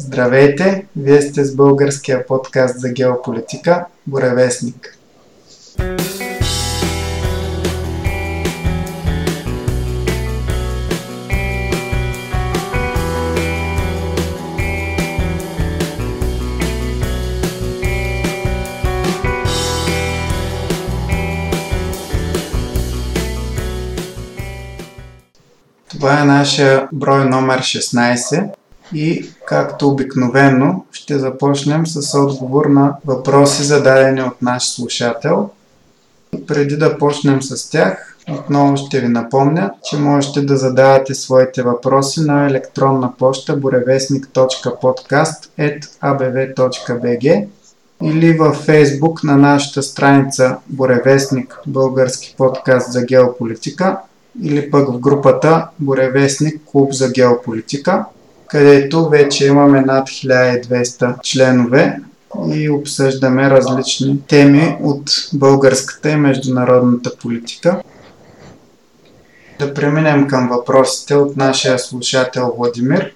Здравейте! Вие сте с българския подкаст за геополитика Буревестник. Това е нашия брой номер 16 и както обикновено ще започнем с отговор на въпроси зададени от наш слушател. Преди да почнем с тях, отново ще ви напомня, че можете да задавате своите въпроси на електронна почта burevestnik.podcast.abv.bg или във Facebook на нашата страница Буревестник Български подкаст за геополитика или пък в групата Буревестник Клуб за геополитика където вече имаме над 1200 членове и обсъждаме различни теми от българската и международната политика. Да преминем към въпросите от нашия слушател Владимир.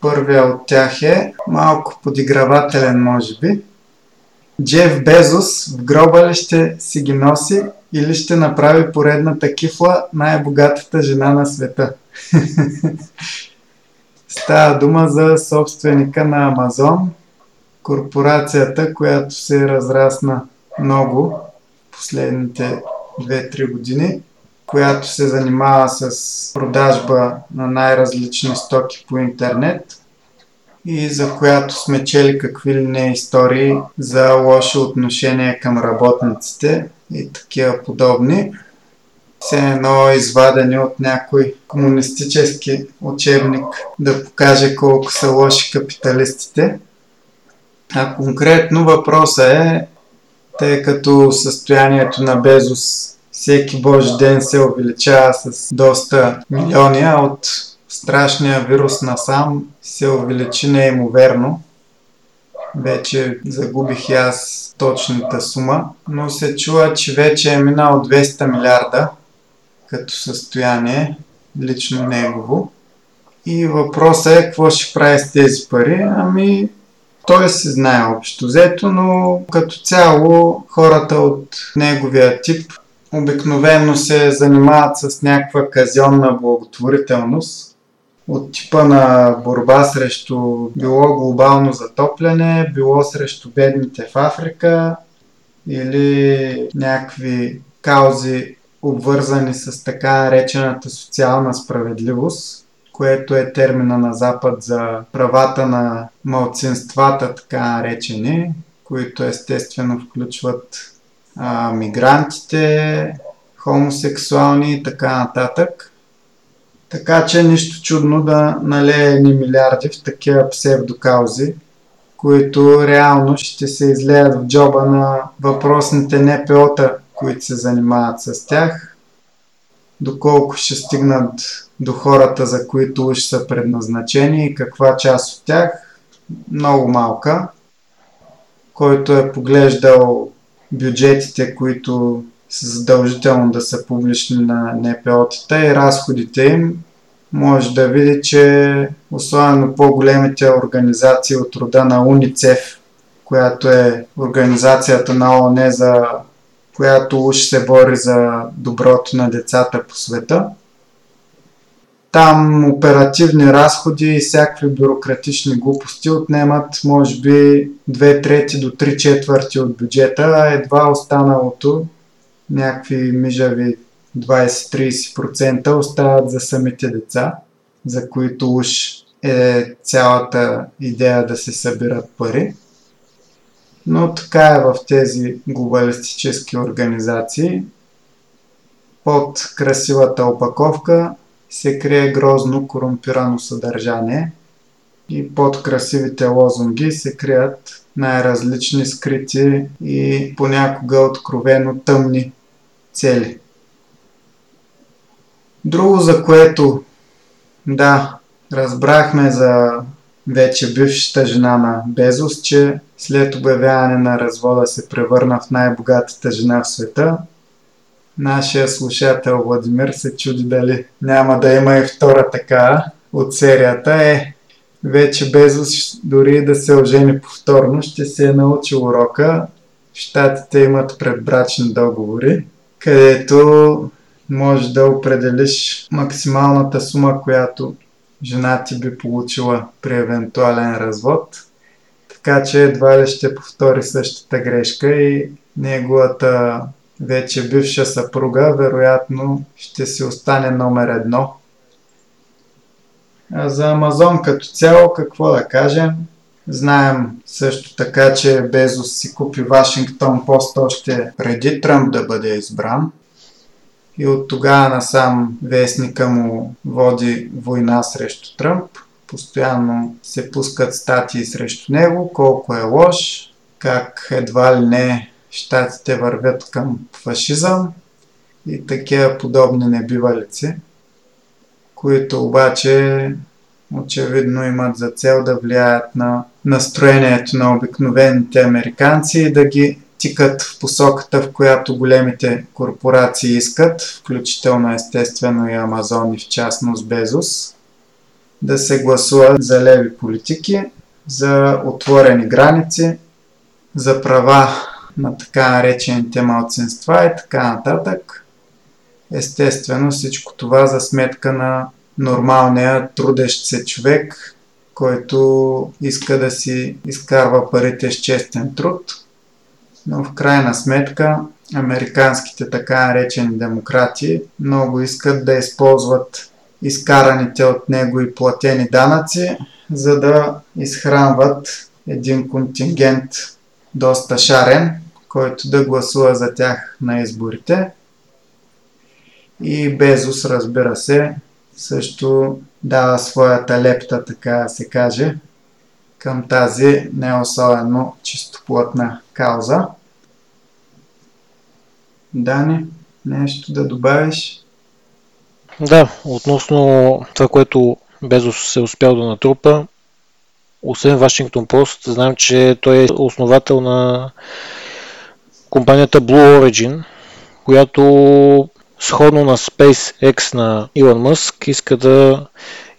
Първия от тях е малко подигравателен, може би. Джеф Безос в гроба ли ще си ги носи или ще направи поредната кифла най-богатата жена на света? Става дума за собственика на Амазон, корпорацията, която се разрасна много последните 2-3 години, която се занимава с продажба на най-различни стоки по интернет и за която сме чели какви ли не истории за лошо отношение към работниците и такива подобни все едно извадени от някой комунистически учебник да покаже колко са лоши капиталистите. А конкретно въпросът е, тъй като състоянието на Безос всеки божи ден се увеличава с доста милиони, а от страшния вирус насам се увеличи неимоверно. Вече загубих и аз точната сума, но се чува, че вече е минал 200 милиарда като състояние, лично негово. И въпросът е какво ще прави с тези пари. Ами, той се знае общо взето, но като цяло хората от неговия тип обикновено се занимават с някаква казионна благотворителност от типа на борба срещу било глобално затопляне, било срещу бедните в Африка или някакви каузи обвързани с така наречената социална справедливост, което е термина на Запад за правата на малцинствата, така наречени, които естествено включват а, мигрантите, хомосексуални и така нататък. Така че нищо чудно да налее едни милиарди в такива псевдокаузи, които реално ще се излеят в джоба на въпросните НПО-та, които се занимават с тях, доколко ще стигнат до хората, за които уж са предназначени и каква част от тях, много малка. Който е поглеждал бюджетите, които са задължително да са публични на НПО-тата и разходите им, може да види, че особено по-големите организации от рода на УНИЦЕФ, която е организацията на ООН за която уж се бори за доброто на децата по света. Там оперативни разходи и всякакви бюрократични глупости отнемат може би 2 трети до 3 четвърти от бюджета, а едва останалото, някакви мижави 20-30% остават за самите деца, за които уж е цялата идея да се събират пари но така е в тези глобалистически организации. Под красивата опаковка се крие грозно корумпирано съдържание и под красивите лозунги се крият най-различни скрити и понякога откровено тъмни цели. Друго, за което да, разбрахме за вече бившата жена на Безос, че след обявяване на развода се превърна в най-богатата жена в света. Нашия слушател Владимир се чуди дали няма да има и втора така от серията. Е, вече Безос дори да се ожени повторно, ще се е научил урока. Штатите имат предбрачни договори, където може да определиш максималната сума, която жена ти би получила при евентуален развод. Така че едва ли ще повтори същата грешка и неговата вече бивша съпруга вероятно ще си остане номер едно. А за Амазон като цяло какво да кажем? Знаем също така, че Безос си купи Вашингтон Пост още преди Тръмп да бъде избран. И от тогава насам вестника му води война срещу Тръмп. Постоянно се пускат статии срещу него, колко е лош, как едва ли не щатите вървят към фашизъм и такива подобни небивалици, които обаче очевидно имат за цел да влияят на настроението на обикновените американци и да ги тикат в посоката, в която големите корпорации искат, включително естествено и Амазон и в частност Безос, да се гласуват за леви политики, за отворени граници, за права на така наречените малцинства и така нататък. Естествено всичко това за сметка на нормалния трудещ се човек, който иска да си изкарва парите с честен труд. Но в крайна сметка американските така наречени демократи много искат да използват изкараните от него и платени данъци, за да изхранват един контингент доста шарен, който да гласува за тях на изборите. И Безос, разбира се, също дава своята лепта, така се каже, към тази не особено чистоплътна кауза. Дани, нещо да добавиш? Да, относно това, което Безос се успял да натрупа, освен Вашингтон Пост, знам, че той е основател на компанията Blue Origin, която сходно на SpaceX на Илон Мъск иска да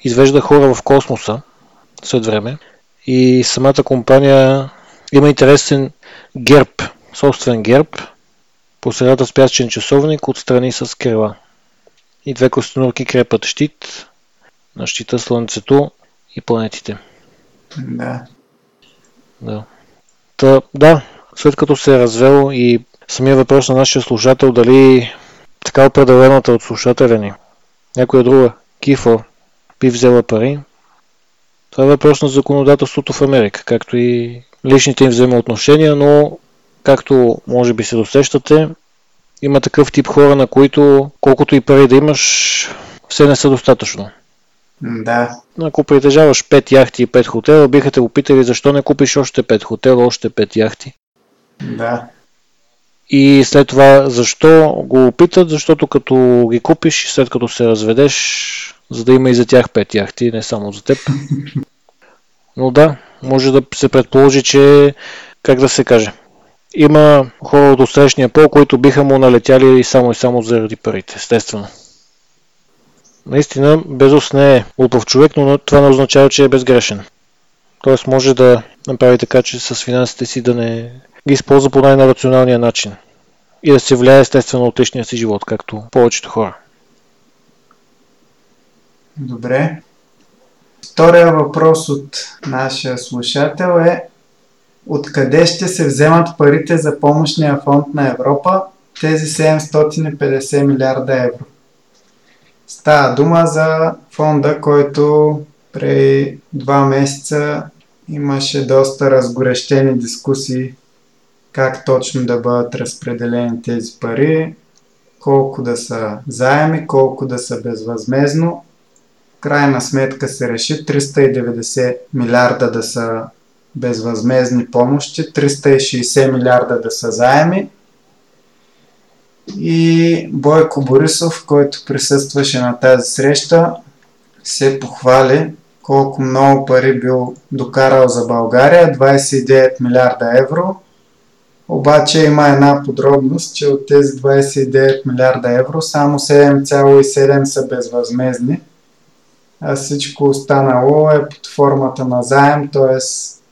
извежда хора в космоса след време. И самата компания има интересен герб, собствен герб, по средата с пясчен часовник, отстрани с крила. И две костенурки крепат щит, на щита Слънцето и планетите. Да. Да. Та, да, след като се е развел и самия въпрос на нашия слушател дали така определената от слушателя ни, някоя друга кифа би взела пари, това е въпрос на законодателството в Америка, както и личните им взаимоотношения, но както може би се досещате, има такъв тип хора, на които колкото и пари да имаш, все не са достатъчно. Да. Ако притежаваш 5 яхти и 5 хотела, биха те го питали защо не купиш още 5 хотела, още 5 яхти. Да. И след това защо го опитат? Защото като ги купиш след като се разведеш, за да има и за тях 5 яхти, не само за теб. Но да, може да се предположи, че, как да се каже, има хора от отсрещния пол, които биха му налетяли само и само заради парите, естествено. Наистина, Безос не е глупав човек, но това не означава, че е безгрешен. Тоест може да направи така, че с финансите си да не ги използва по най-рационалния начин и да се влияе естествено от личния си живот, както повечето хора. Добре. Втория въпрос от нашия слушател е Откъде ще се вземат парите за помощния фонд на Европа, тези 750 милиарда евро? Става дума за фонда, който преди два месеца имаше доста разгорещени дискусии как точно да бъдат разпределени тези пари, колко да са заеми, колко да са безвъзмезно. Крайна сметка се реши 390 милиарда да са безвъзмезни помощи, 360 милиарда да са заеми. И Бойко Борисов, който присъстваше на тази среща, се похвали колко много пари бил докарал за България 29 милиарда евро. Обаче има една подробност, че от тези 29 милиарда евро само 7,7 са безвъзмезни а всичко останало е под формата на заем, т.е.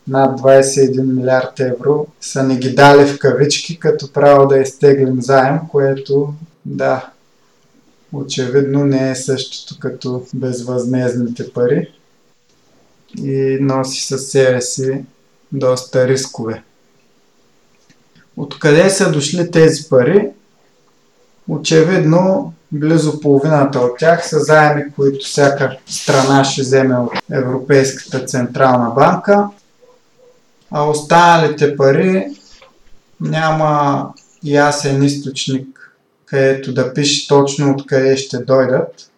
над 21 милиард евро са ни ги дали в кавички, като право да изтеглим заем, което да, очевидно не е същото като безвъзмезните пари и носи със себе си доста рискове. Откъде са дошли тези пари? Очевидно, близо половината от тях са заеми, които всяка страна ще вземе от Европейската Централна банка, а останалите пари няма ясен източник, където да пише точно откъде ще дойдат,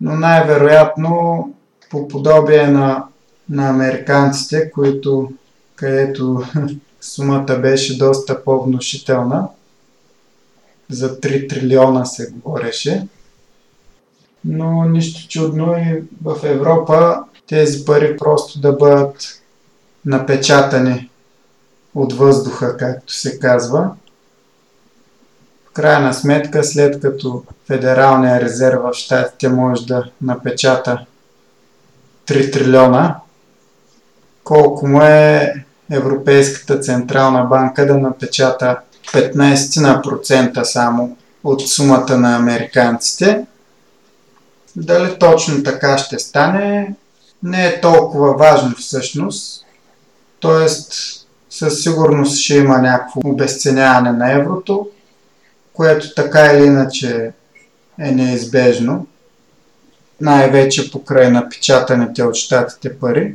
но най-вероятно по подобие на, на американците, които, където сумата беше доста по-внушителна. За 3 трилиона се говореше. Но нищо чудно и в Европа тези пари просто да бъдат напечатани от въздуха, както се казва. В крайна сметка, след като Федералния резерв в щатите може да напечата 3 трилиона, колко му е Европейската централна банка да напечата 15% само от сумата на американците. Дали точно така ще стане, не е толкова важно всъщност. Тоест, със сигурност ще има някакво обесценяване на еврото, което така или иначе е неизбежно най-вече покрай напечатаните от щатите пари.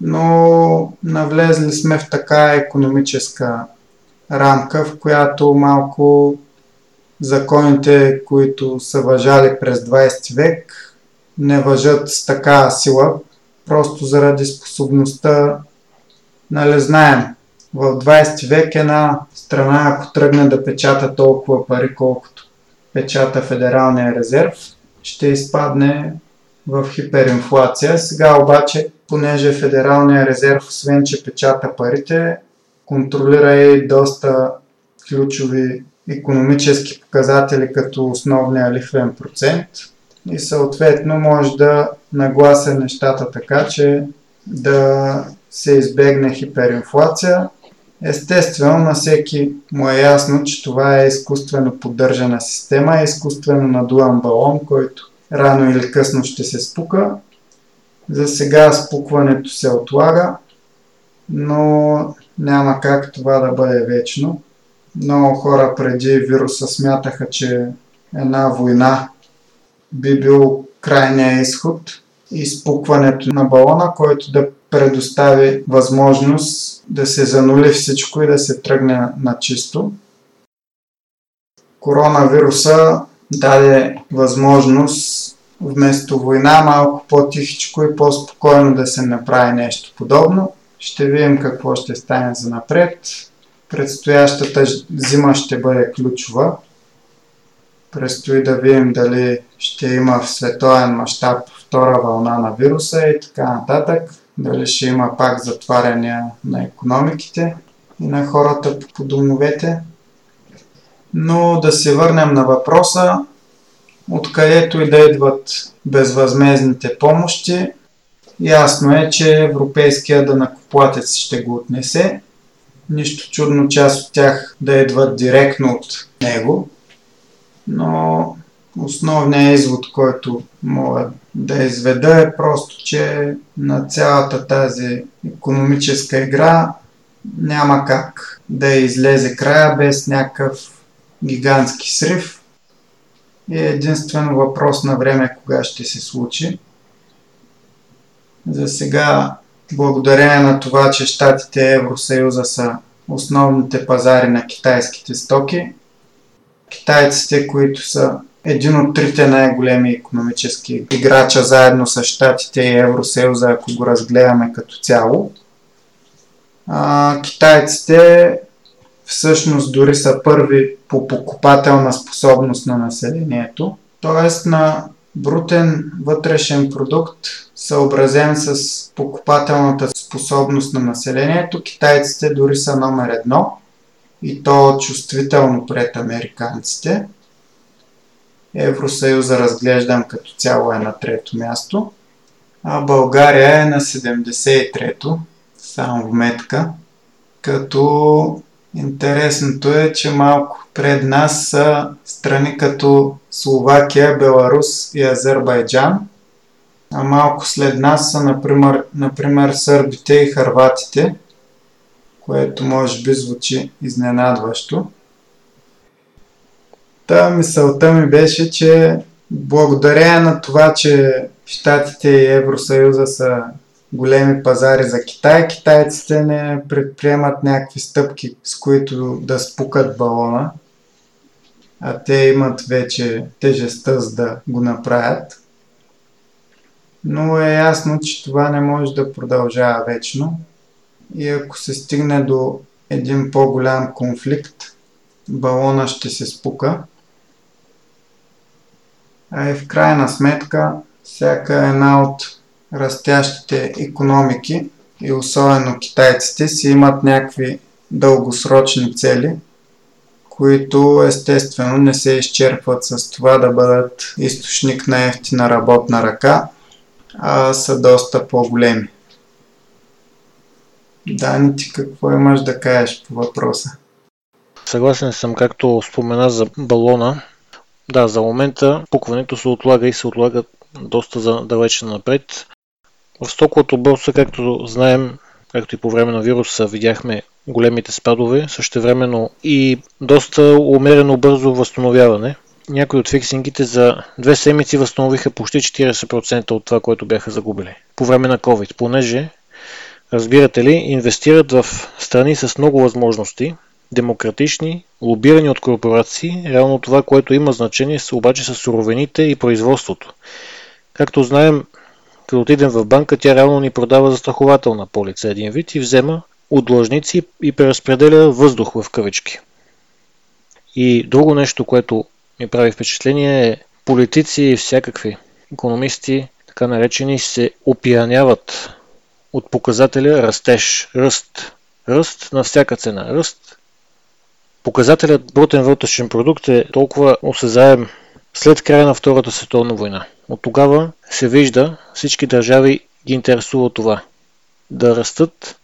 Но навлезли сме в така економическа рамка, в която малко законите, които са въжали през 20 век, не въжат с такава сила, просто заради способността, нали знаем, в 20 век една страна, ако тръгне да печата толкова пари, колкото печата Федералния резерв, ще изпадне в хиперинфлация. Сега обаче, понеже Федералния резерв, освен че печата парите, контролира и доста ключови економически показатели като основния лихвен процент и съответно може да наглася нещата така, че да се избегне хиперинфлация. Естествено, на всеки му е ясно, че това е изкуствено поддържана система, изкуствено надуван балон, който рано или късно ще се спука. За сега спукването се отлага, но няма как това да бъде вечно. Много хора преди вируса смятаха, че една война би бил крайния изход и спукването на балона, който да предостави възможност да се занули всичко и да се тръгне на чисто. Коронавируса даде възможност вместо война малко по-тихичко и по-спокойно да се направи нещо подобно. Ще видим какво ще стане за напред. Предстоящата зима ще бъде ключова. Предстои да видим дали ще има в световен мащаб втора вълна на вируса и така нататък. Дали ще има пак затваряния на економиките и на хората по домовете. Но да се върнем на въпроса, откъдето и да идват безвъзмезните помощи. Ясно е, че европейския данакоплатец ще го отнесе. Нищо чудно част от тях да идват директно от него. Но основният извод, който мога да изведа е просто, че на цялата тази економическа игра няма как да излезе края без някакъв гигантски срив и е единствено въпрос на време кога ще се случи. За сега, благодарение на това, че Штатите и Евросъюза са основните пазари на китайските стоки, китайците, които са един от трите най-големи економически играча заедно с Штатите и Евросъюза, ако го разгледаме като цяло, а, китайците всъщност дори са първи по покупателна способност на населението, т.е. на брутен вътрешен продукт, съобразен с покупателната способност на населението, китайците дори са номер едно и то чувствително пред американците. Евросъюза разглеждам като цяло е на трето място, а България е на 73-то, само в метка, като интересното е, че малко пред нас са страни като Словакия, Беларус и Азербайджан, а малко след нас са, например, например сърбите и харватите, което може би звучи изненадващо. Та мисълта ми беше, че благодарение на това, че Штатите и Евросъюза са големи пазари за Китай, китайците не предприемат някакви стъпки, с които да спукат балона, а те имат вече тежестта за да го направят. Но е ясно, че това не може да продължава вечно и ако се стигне до един по-голям конфликт, балона ще се спука. А и в крайна сметка, всяка една от растящите економики и особено китайците си имат някакви дългосрочни цели, които естествено не се изчерпват с това да бъдат източник на ефтина работна ръка, а са доста по-големи. Дани, ти какво имаш да кажеш по въпроса? Съгласен съм, както спомена за балона. Да, за момента пукването се отлага и се отлага доста далече напред. В стоковото борса, както знаем, както и по време на вируса, видяхме големите спадове, същевременно и доста умерено бързо възстановяване. Някои от фиксингите за две седмици възстановиха почти 40% от това, което бяха загубили по време на COVID, понеже, разбирате ли, инвестират в страни с много възможности, демократични, лобирани от корпорации, реално това, което има значение, обаче са суровините и производството. Както знаем, като отидем в банка, тя реално ни продава застрахователна полица един вид и взема от длъжници и преразпределя въздух в кавички. И друго нещо, което ми прави впечатление политици и всякакви економисти, така наречени, се опияняват от показателя растеж, ръст. Ръст на всяка цена. Ръст. Показателят брутен вътрешен продукт е толкова осезаем след края на Втората световна война. От тогава се вижда, всички държави ги интересува това. Да растат,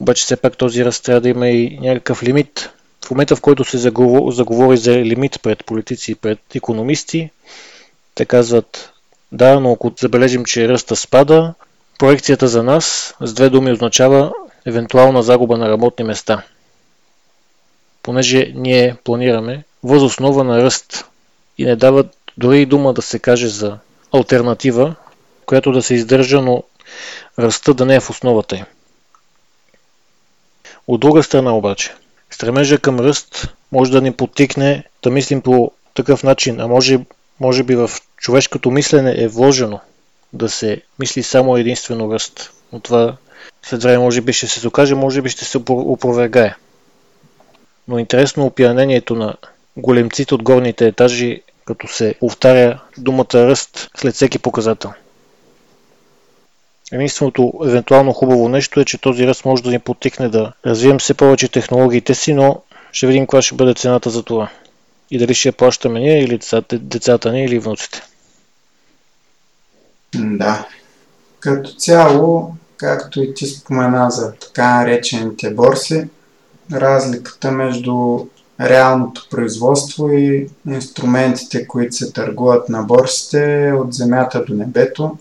обаче все пак този ръст трябва да има и някакъв лимит. В момента, в който се заговори за лимит пред политици и пред економисти, те казват да, но ако забележим, че ръста спада, проекцията за нас с две думи означава евентуална загуба на работни места. Понеже ние планираме възоснова на ръст и не дават дори и дума да се каже за альтернатива, която да се издържа, но ръста да не е в основата й. От друга страна обаче, стремежа към ръст може да ни потикне да мислим по такъв начин, а може, може би в човешкото мислене е вложено да се мисли само единствено ръст. Но това след време може би ще се докаже, може би ще се опровергае. Но интересно опиянението на големците от горните етажи, като се повтаря думата ръст след всеки показател. Единственото евентуално хубаво нещо е, че този ръст може да ни потикне да развием все повече технологиите си, но ще видим каква ще бъде цената за това. И дали ще я плащаме ние или децата, децата ни или внуците. Да. Като цяло, както и ти спомена за така наречените борси, разликата между реалното производство и инструментите, които се търгуват на борсите от земята до небето.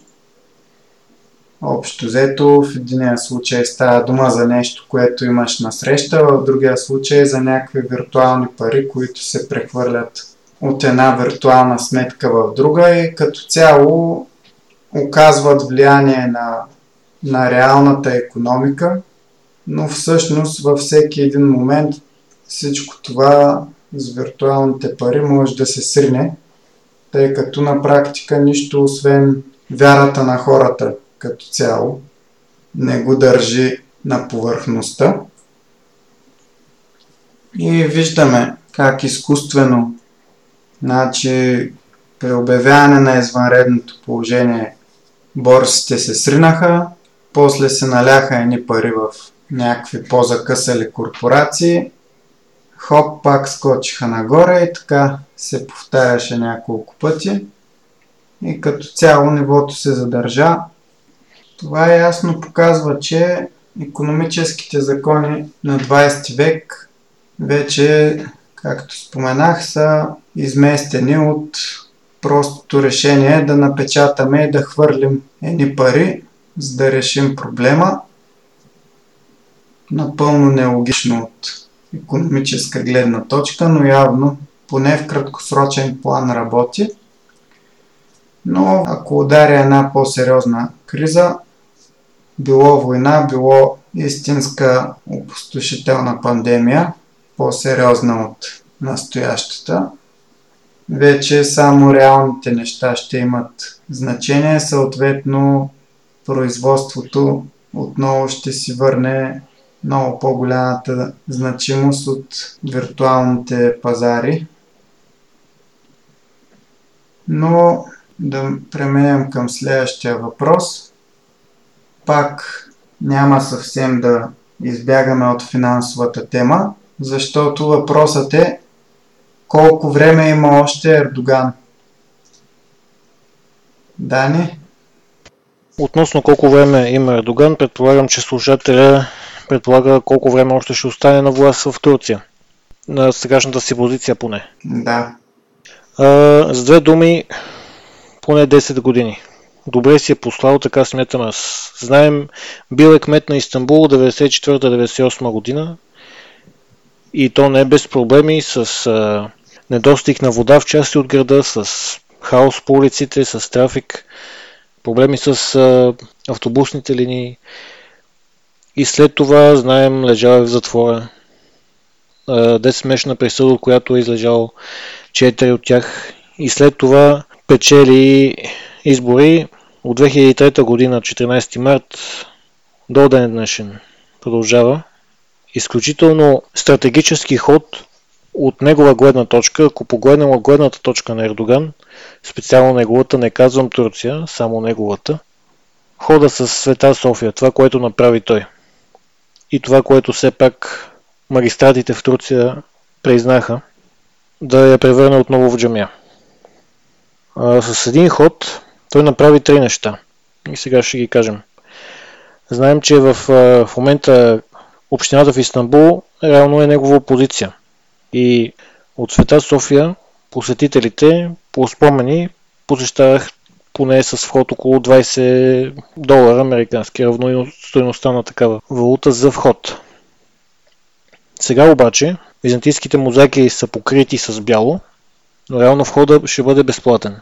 Общо взето, в единия случай става дума за нещо, което имаш на среща, в другия случай за някакви виртуални пари, които се прехвърлят от една виртуална сметка в друга и като цяло оказват влияние на, на реалната економика, но всъщност във всеки един момент всичко това с виртуалните пари може да се срине, тъй като на практика нищо освен вярата на хората като цяло не го държи на повърхността. И виждаме как изкуствено, значи при обявяване на извънредното положение борсите се сринаха, после се наляха едни пари в някакви по-закъсали корпорации, хоп, пак скочиха нагоре и така се повтаряше няколко пъти и като цяло нивото се задържа. Това ясно показва, че економическите закони на 20 век вече, както споменах, са изместени от простото решение да напечатаме и да хвърлим едни пари, за да решим проблема. Напълно нелогично от економическа гледна точка, но явно поне в краткосрочен план работи. Но ако ударя една по-сериозна криза, било война, било истинска опустошителна пандемия, по-сериозна от настоящата, вече само реалните неща ще имат значение, съответно производството отново ще си върне много по-голямата значимост от виртуалните пазари. Но да преминем към следващия въпрос. Пак няма съвсем да избягаме от финансовата тема, защото въпросът е колко време има още Ердоган. Дани? Относно колко време има Ердоган, предполагам, че служателя предполага колко време още ще остане на власт в Турция. На сегашната си позиция поне. Да. А, с две думи, поне 10 години. Добре си е послал, така смятам аз. Знаем, бил е кмет на Истанбул 94-98 година и то не е без проблеми с а, недостиг на вода в части от града, с хаос по улиците, с трафик, проблеми с а, автобусните линии. И след това, знаем, лежал е в затвора. 10 месечна присъда, от която е излежал 4 от тях. И след това печели избори от 2003 година, 14 март, до ден днешен продължава. Изключително стратегически ход от негова гледна точка, ако погледнем от гледната точка на Ердоган, специално неговата, не казвам Турция, само неговата, хода с Света София, това, което направи той. И това, което все пак магистратите в Турция признаха, да я превърне отново в джамия. А, с един ход той направи три неща. И сега ще ги кажем. Знаем, че в, в момента общината в Истанбул реално е негова позиция. И от света София посетителите по спомени посещавах поне с вход около 20 долара американски, равно стоеността на такава валута за вход. Сега обаче византийските мозайки са покрити с бяло, но реално входа ще бъде безплатен.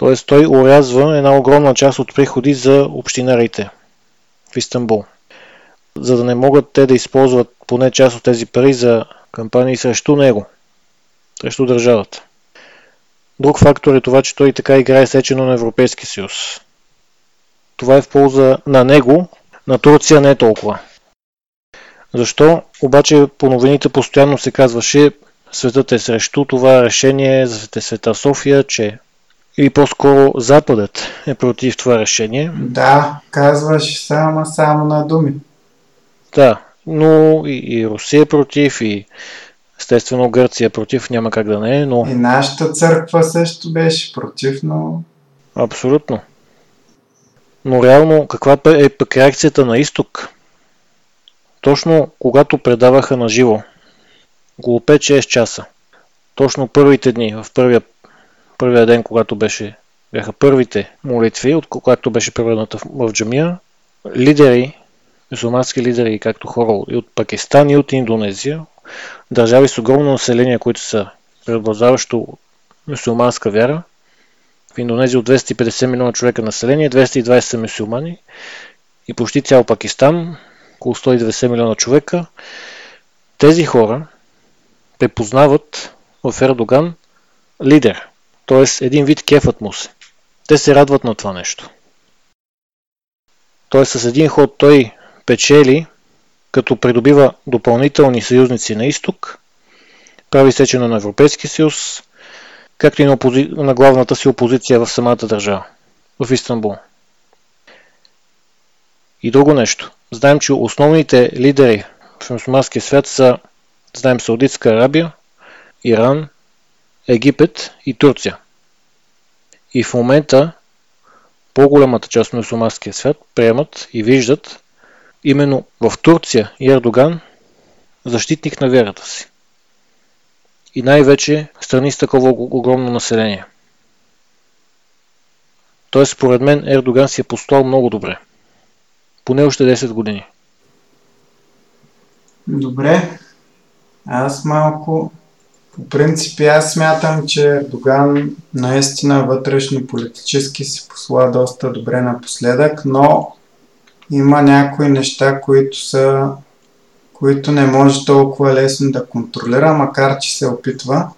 Тоест той урязва една огромна част от приходи за общинарите в Истанбул. За да не могат те да използват поне част от тези пари за кампании срещу него, срещу държавата. Друг фактор е това, че той така играе сечено на Европейския съюз. Това е в полза на него, на Турция не е толкова. Защо? Обаче по новините постоянно се казваше светът е срещу това решение за света София, че или по-скоро Западът е против това решение. Да, казваш само, само на думи. Да, но и, и Русия е против, и естествено Гърция е против, няма как да не е, но... И нашата църква също беше против, но... Абсолютно. Но реално, каква е пък реакцията на изток? Точно когато предаваха на живо, около 5-6 часа, точно първите дни, в първия първия ден, когато беше, бяха първите молитви, от когато беше превърната в джамия, лидери, мусулмански лидери, както хора и от Пакистан и от Индонезия, държави с огромно население, които са преобладаващо мусулманска вяра, в Индонезия от 250 милиона човека население, 220 са мусулмани и почти цял Пакистан, около 190 милиона човека. Тези хора препознават в Ердоган лидер. Т.е. един вид кефът му се. Те се радват на това нещо. Т.е. с един ход той печели, като придобива допълнителни съюзници на изток, прави сечено на Европейския съюз, както и на, опози... на главната си опозиция в самата държава, в Истанбул. И друго нещо. Знаем, че основните лидери в мусулманския свят са, знаем, Саудитска Арабия, Иран, Египет и Турция. И в момента по-голямата част на мусулманския свят приемат и виждат именно в Турция и Ердоган защитник на вярата си. И най-вече страни с такова огромно население. Тоест, според мен, Ердоган си е послал много добре. Поне още 10 години. Добре. Аз малко по принцип аз смятам, че Ердоган наистина вътрешно политически си посла доста добре напоследък, но има някои неща, които са които не може толкова лесно да контролира, макар че се опитва.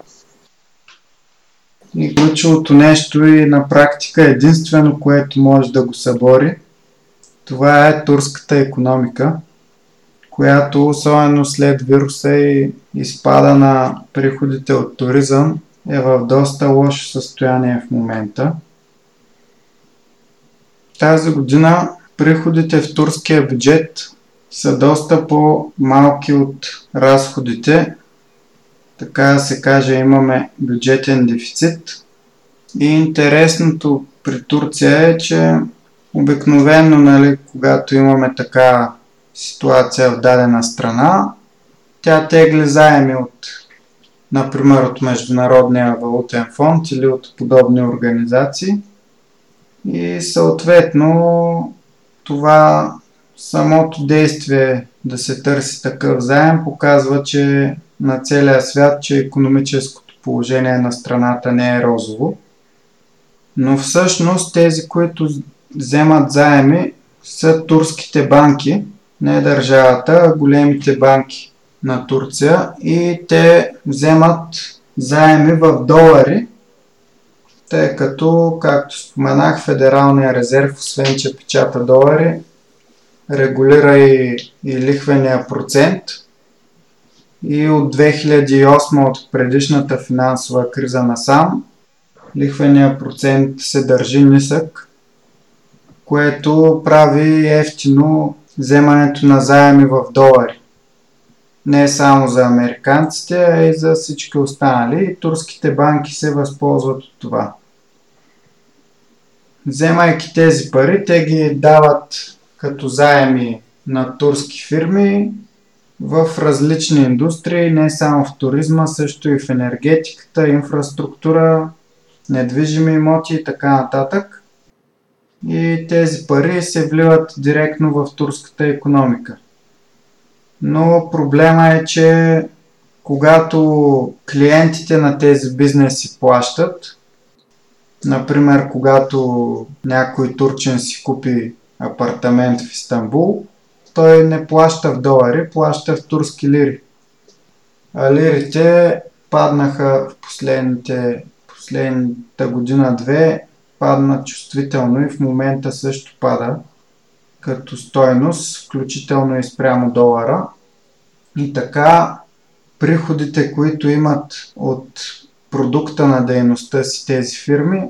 И ключовото нещо и на практика единствено, което може да го събори, това е турската економика която особено след вируса и изпада на приходите от туризъм е в доста лошо състояние в момента. Тази година приходите в турския бюджет са доста по-малки от разходите. Така да се каже, имаме бюджетен дефицит. И интересното при Турция е, че обикновено, нали, когато имаме така ситуация в дадена страна, тя тегли заеми от, например, от Международния валутен фонд или от подобни организации. И съответно това самото действие да се търси такъв заем показва, че на целия свят, че економическото положение на страната не е розово. Но всъщност тези, които вземат заеми, са турските банки, не държавата, а големите банки на Турция и те вземат заеми в долари, тъй като, както споменах, Федералния резерв, освен че печата долари, регулира и, и лихвения процент. И от 2008, от предишната финансова криза насам, лихвения процент се държи нисък, което прави ефтино вземането на заеми в долари. Не само за американците, а и за всички останали. И турските банки се възползват от това. Вземайки тези пари, те ги дават като заеми на турски фирми в различни индустрии, не само в туризма, също и в енергетиката, инфраструктура, недвижими имоти и така нататък и тези пари се вливат директно в турската економика. Но проблема е, че когато клиентите на тези бизнеси плащат, например, когато някой турчен си купи апартамент в Истанбул, той не плаща в долари, плаща в турски лири. А лирите паднаха в последните, последната година-две падна чувствително и в момента също пада като стойност, включително и спрямо долара. И така приходите, които имат от продукта на дейността си тези фирми,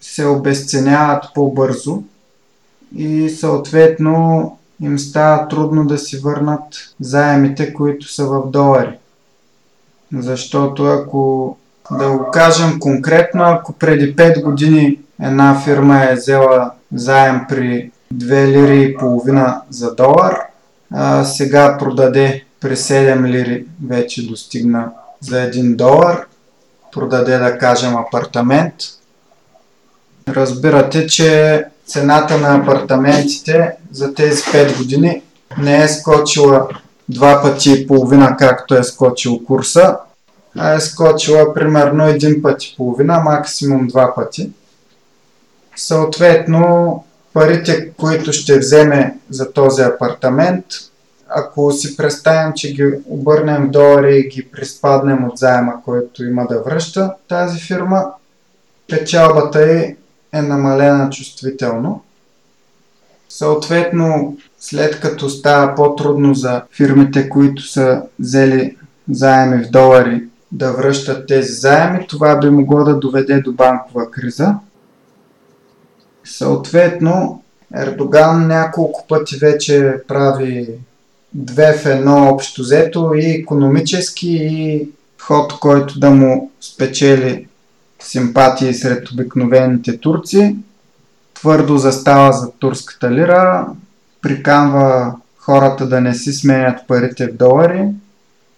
се обесценяват по-бързо и съответно им става трудно да си върнат заемите, които са в долари. Защото ако да го кажем конкретно, ако преди 5 години една фирма е взела заем при 2 лири и половина за долар, а сега продаде при 7 лири, вече достигна за 1 долар, продаде да кажем апартамент. Разбирате, че цената на апартаментите за тези 5 години не е скочила два пъти и половина, както е скочил курса, а е скочила примерно един път и половина, максимум два пъти. Съответно, парите, които ще вземе за този апартамент, ако си представим, че ги обърнем в долари и ги приспаднем от заема, който има да връща тази фирма, печалбата й е намалена чувствително. Съответно, след като става по-трудно за фирмите, които са взели заеми в долари, да връщат тези заеми, това би могло да доведе до банкова криза. Съответно, Ердоган няколко пъти вече прави две в едно общо взето и економически и ход, който да му спечели симпатии сред обикновените турци. Твърдо застава за турската лира, приканва хората да не си сменят парите в долари,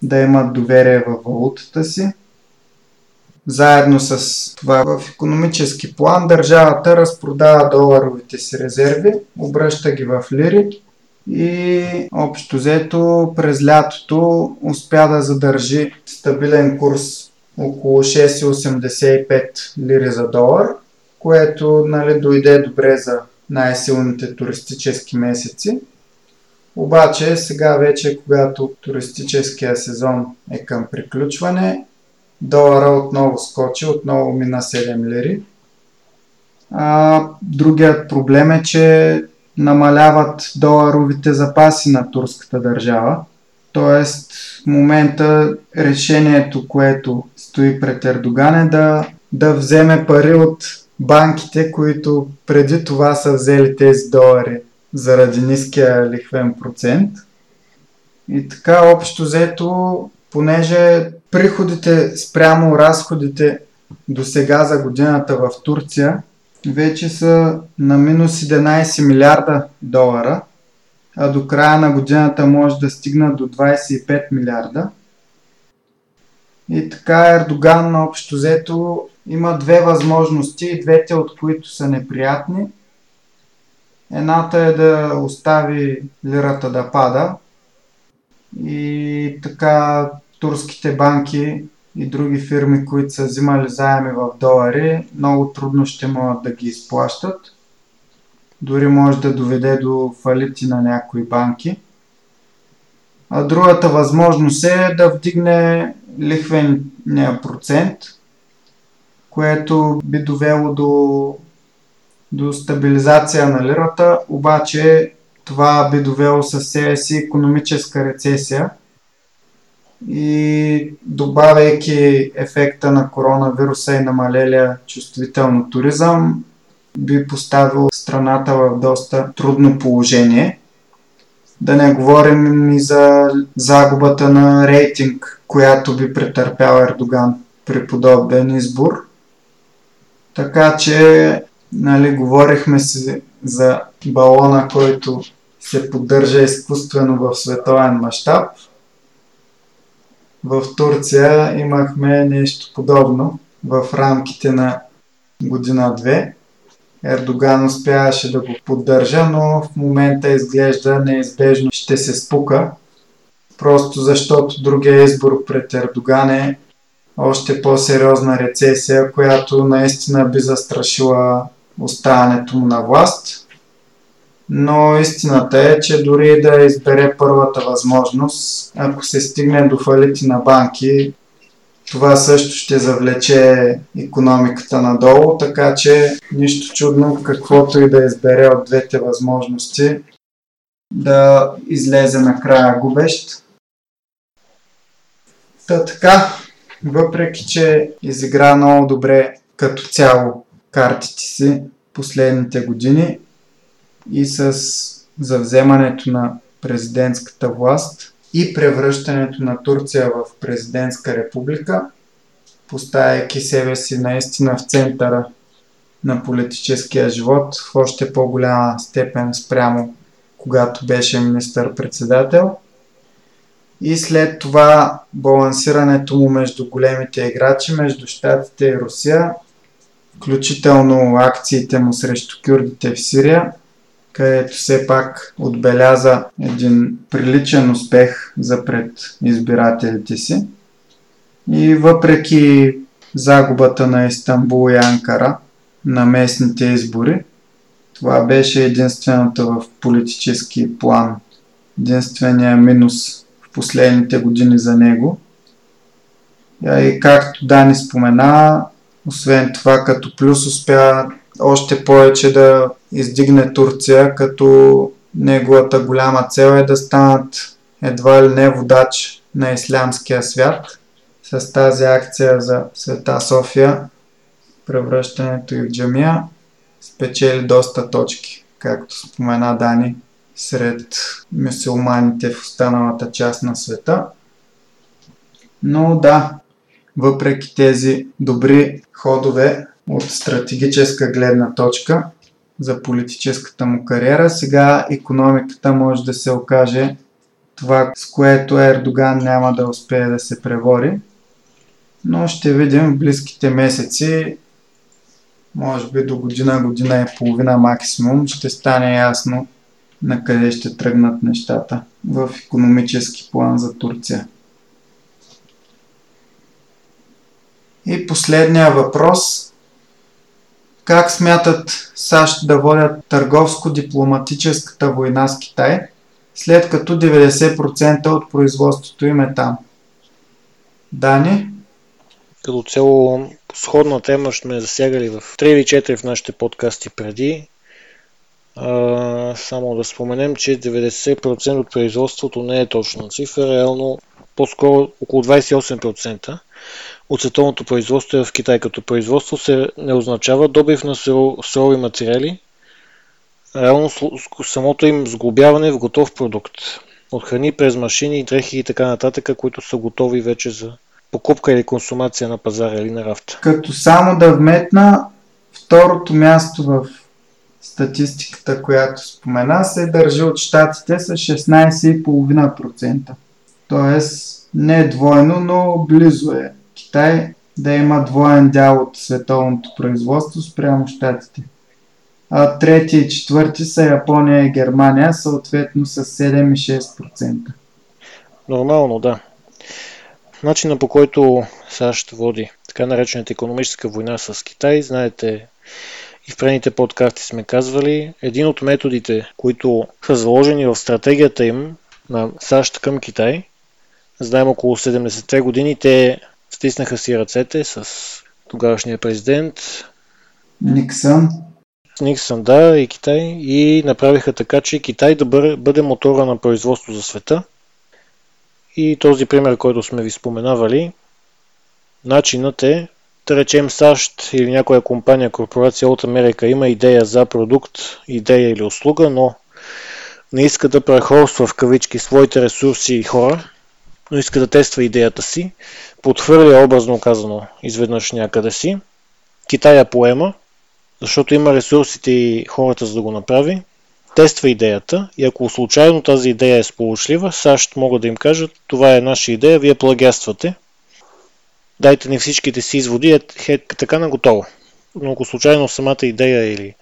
да имат доверие в валутата си. Заедно с това в економически план държавата разпродава доларовите си резерви, обръща ги в лири и общо взето през лятото успя да задържи стабилен курс около 6,85 лири за долар, което нали, дойде добре за най-силните туристически месеци. Обаче сега вече, когато туристическия сезон е към приключване, долара отново скочи, отново мина 7 лири. А, другият проблем е, че намаляват доларовите запаси на турската държава. Тоест, в момента решението, което стои пред Ердоган е да, да вземе пари от банките, които преди това са взели тези долари заради ниския лихвен процент. И така, общо взето, понеже приходите спрямо разходите до сега за годината в Турция вече са на минус 11 милиарда долара, а до края на годината може да стигнат до 25 милиарда. И така Ердоган на общо взето има две възможности, двете от които са неприятни. Едната е да остави лирата да пада и така турските банки и други фирми, които са взимали заеми в долари, много трудно ще могат да ги изплащат. Дори може да доведе до фалити на някои банки. А другата възможност е да вдигне лихвения процент, което би довело до, до стабилизация на лирата, обаче това би довело със себе си економическа рецесия – и добавяйки ефекта на коронавируса и намалелия чувствително туризъм, би поставил страната в доста трудно положение. Да не говорим и за загубата на рейтинг, която би претърпял Ердоган при подобен избор. Така че, нали, говорихме си за балона, който се поддържа изкуствено в световен мащаб в Турция имахме нещо подобно в рамките на година-две. Ердоган успяваше да го поддържа, но в момента изглежда неизбежно ще се спука. Просто защото другия избор пред Ердоган е още по-сериозна рецесия, която наистина би застрашила оставането му на власт но истината е, че дори да избере първата възможност, ако се стигне до фалити на банки, това също ще завлече економиката надолу, така че нищо чудно каквото и да избере от двете възможности да излезе накрая губещ. Та така, въпреки че изигра много добре като цяло картите си последните години, и с завземането на президентската власт и превръщането на Турция в президентска република, поставяйки себе си наистина в центъра на политическия живот в още по-голяма степен спрямо когато беше министър-председател. И след това балансирането му между големите играчи, между Штатите и Русия, включително акциите му срещу кюрдите в Сирия – където все пак отбеляза един приличен успех за пред избирателите си. И въпреки загубата на Истанбул и Анкара на местните избори, това беше единствената в политически план, единствения минус в последните години за него. И както Дани спомена, освен това като плюс успя още повече да издигне Турция, като неговата голяма цел е да станат едва ли не водач на ислямския свят с тази акция за Света София, превръщането и в джамия, спечели доста точки, както спомена Дани, сред мусулманите в останалата част на света. Но да, въпреки тези добри ходове от стратегическа гледна точка за политическата му кариера, сега економиката може да се окаже това, с което Ердоган няма да успее да се превори. Но ще видим в близките месеци, може би до година, година и половина максимум, ще стане ясно на къде ще тръгнат нещата в економически план за Турция. И последния въпрос. Как смятат САЩ да водят търговско-дипломатическата война с Китай, след като 90% от производството им е там? Дани? Като цяло сходна тема ще ме засягали в 3 или 4 в нашите подкасти преди. А, само да споменем, че 90% от производството не е точна цифра, реално по-скоро около 28% от производство е в Китай. Като производство се не означава добив на сурови материали, реално самото им сглобяване в готов продукт. От храни през машини, дрехи и така нататък, които са готови вече за покупка или консумация на пазара или на рафта. Като само да вметна, второто място в статистиката, която спомена, се държи от щатите с 16,5%. Тоест не е двойно, но близо е. Китай да има двоен дял от световното производство спрямо щатите. А трети и четвърти са Япония и Германия, съответно с 7 и 6%. Нормално, да. Начина по който САЩ води така наречената економическа война с Китай, знаете, и в предните подкасти сме казвали, един от методите, които са заложени в стратегията им на САЩ към Китай, знаем около 70-те години, те стиснаха си ръцете с тогавашния президент Никсън. Никсън, да, и Китай, и направиха така, че Китай да бъде мотора на производство за света. И този пример, който сме ви споменавали, начинът е да речем САЩ или някоя компания, корпорация от Америка има идея за продукт, идея или услуга, но не иска да прехорства в кавички своите ресурси и хора, но иска да тества идеята си, подхвърля образно казано изведнъж някъде си, Китай я поема, защото има ресурсите и хората за да го направи, тества идеята и ако случайно тази идея е сполучлива, САЩ могат да им кажат, това е наша идея, вие плагяствате, дайте ни всичките си изводи, е, така на готово. Но ако случайно самата идея или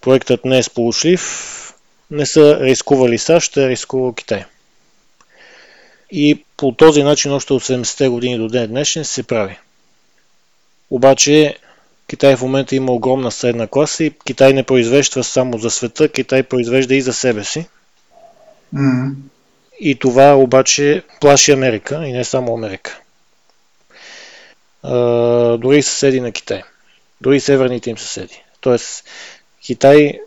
проектът не е сполучлив, не са рискували САЩ, ще рискувал Китай. И по този начин още от 70-те години до ден днешен се прави. Обаче Китай в момента има огромна средна класа и Китай не произвежда само за света, Китай произвежда и за себе си. Mm-hmm. И това обаче плаши Америка и не само Америка дори съседи на Китай. Дори северните им съседи. Тоест, Китай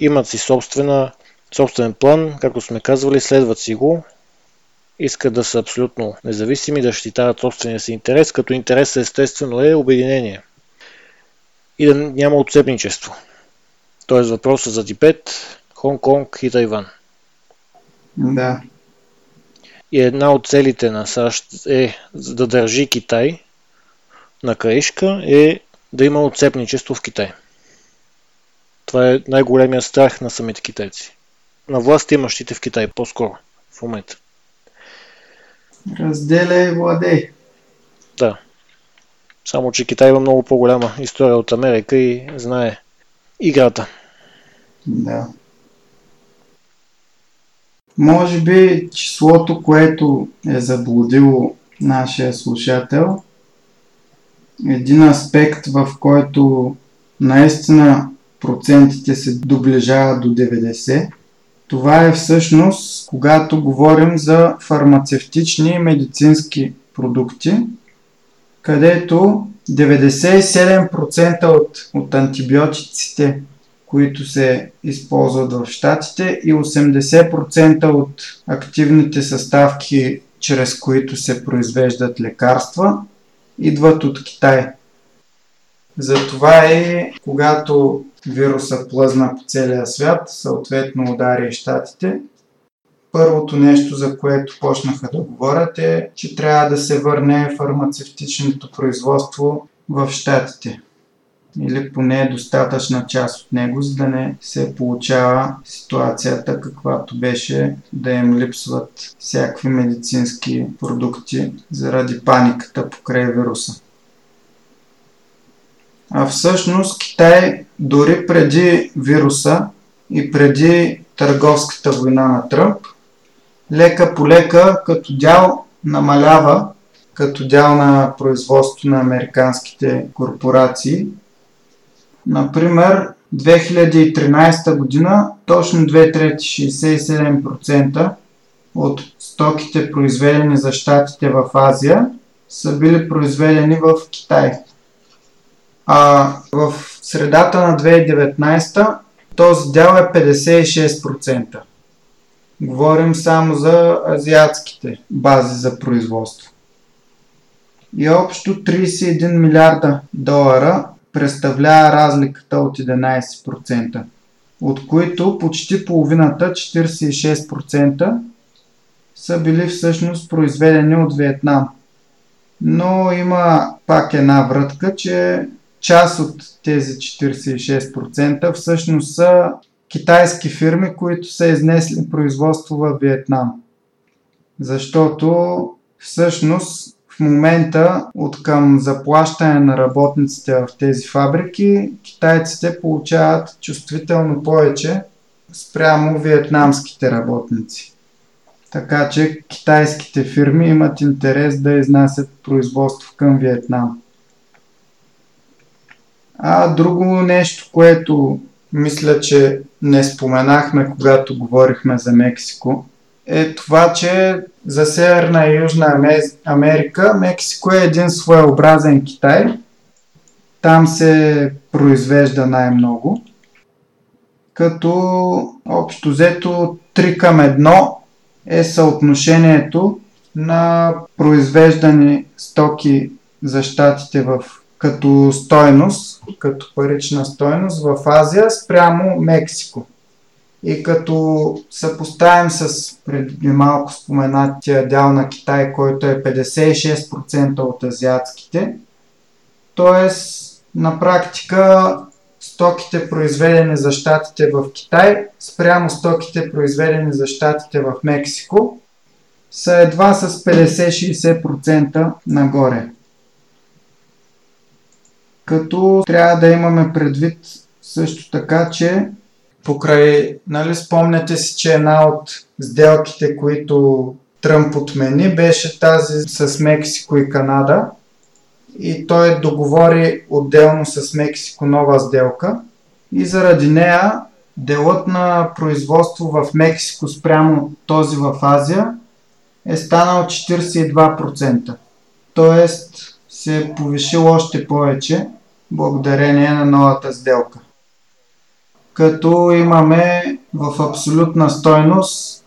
имат си собствена, собствен план, както сме казвали, следват си го, искат да са абсолютно независими, да защитават собствения си интерес, като интерес естествено е обединение и да няма отцепничество. Тоест въпроса за Тибет, Хонг-Конг и Тайван. Да. И една от целите на САЩ е да държи Китай на краишка е да има отцепничество в Китай. Това е най-големия страх на самите китайци. На власт имащите в Китай по-скоро в момента. Разделяй владей. Да. Само, че Китай има много по-голяма история от Америка и знае играта. Да. Може би числото, което е заблудило нашия слушател, един аспект, в който наистина процентите се доближават до 90. Това е всъщност, когато говорим за фармацевтични и медицински продукти, където 97% от, от антибиотиците, които се използват в щатите и 80% от активните съставки, чрез които се произвеждат лекарства, идват от Китай. Затова и когато вируса плъзна по целия свят, съответно удари и щатите, първото нещо, за което почнаха да говорят е, че трябва да се върне фармацевтичното производство в Штатите. Или поне достатъчна част от него, за да не се получава ситуацията, каквато беше да им липсват всякакви медицински продукти заради паниката покрай вируса. А всъщност Китай дори преди вируса и преди търговската война на Тръмп, лека по лека като дял намалява като дял на производство на американските корпорации. Например, 2013 година точно 2 трети 67% от стоките произведени за щатите в Азия са били произведени в Китай. А в средата на 2019 този дял е 56%. Говорим само за азиатските бази за производство. И общо 31 милиарда долара представлява разликата от 11%, от които почти половината, 46%, са били всъщност произведени от Виетнам. Но има пак една вратка, че част от тези 46% всъщност са китайски фирми, които са изнесли производство в Виетнам. Защото всъщност в момента от към заплащане на работниците в тези фабрики, китайците получават чувствително повече спрямо виетнамските работници. Така че китайските фирми имат интерес да изнасят производство към Виетнам. А друго нещо, което мисля, че не споменахме, когато говорихме за Мексико, е това, че за Северна и Южна Америка Мексико е един своеобразен Китай. Там се произвежда най-много. Като общо взето 3 към 1 е съотношението на произвеждани стоки за щатите в като стойност, като парична стойност в Азия спрямо Мексико. И като съпоставим с преди малко споменатия дял на Китай, който е 56% от азиатските, т.е. на практика стоките произведени за щатите в Китай спрямо стоките произведени за щатите в Мексико са едва с 50-60% нагоре като трябва да имаме предвид също така, че покрай, нали спомняте си, че една от сделките, които Тръмп отмени, беше тази с Мексико и Канада. И той договори отделно с Мексико нова сделка. И заради нея делът на производство в Мексико спрямо този в Азия е станал 42%. Тоест се е повишил още повече благодарение на новата сделка. Като имаме в абсолютна стойност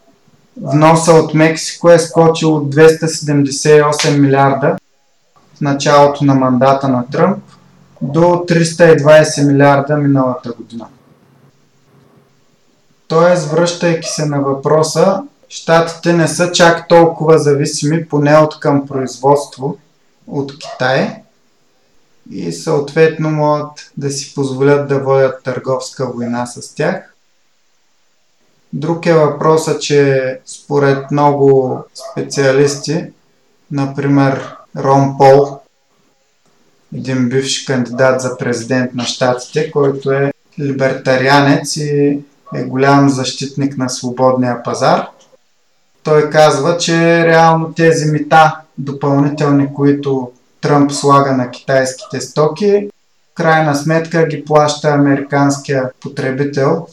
вноса от Мексико е скочил от 278 милиарда в началото на мандата на Тръмп до 320 милиарда миналата година. Тоест, връщайки се на въпроса, щатите не са чак толкова зависими, поне от към производство от Китай, и съответно могат да си позволят да водят търговска война с тях. Друг е въпросът, че според много специалисти, например Рон Пол, един бивш кандидат за президент на щатите, който е либертарианец и е голям защитник на свободния пазар. Той казва, че реално тези мита допълнителни, които Тръмп слага на китайските стоки, крайна сметка ги плаща американския потребител,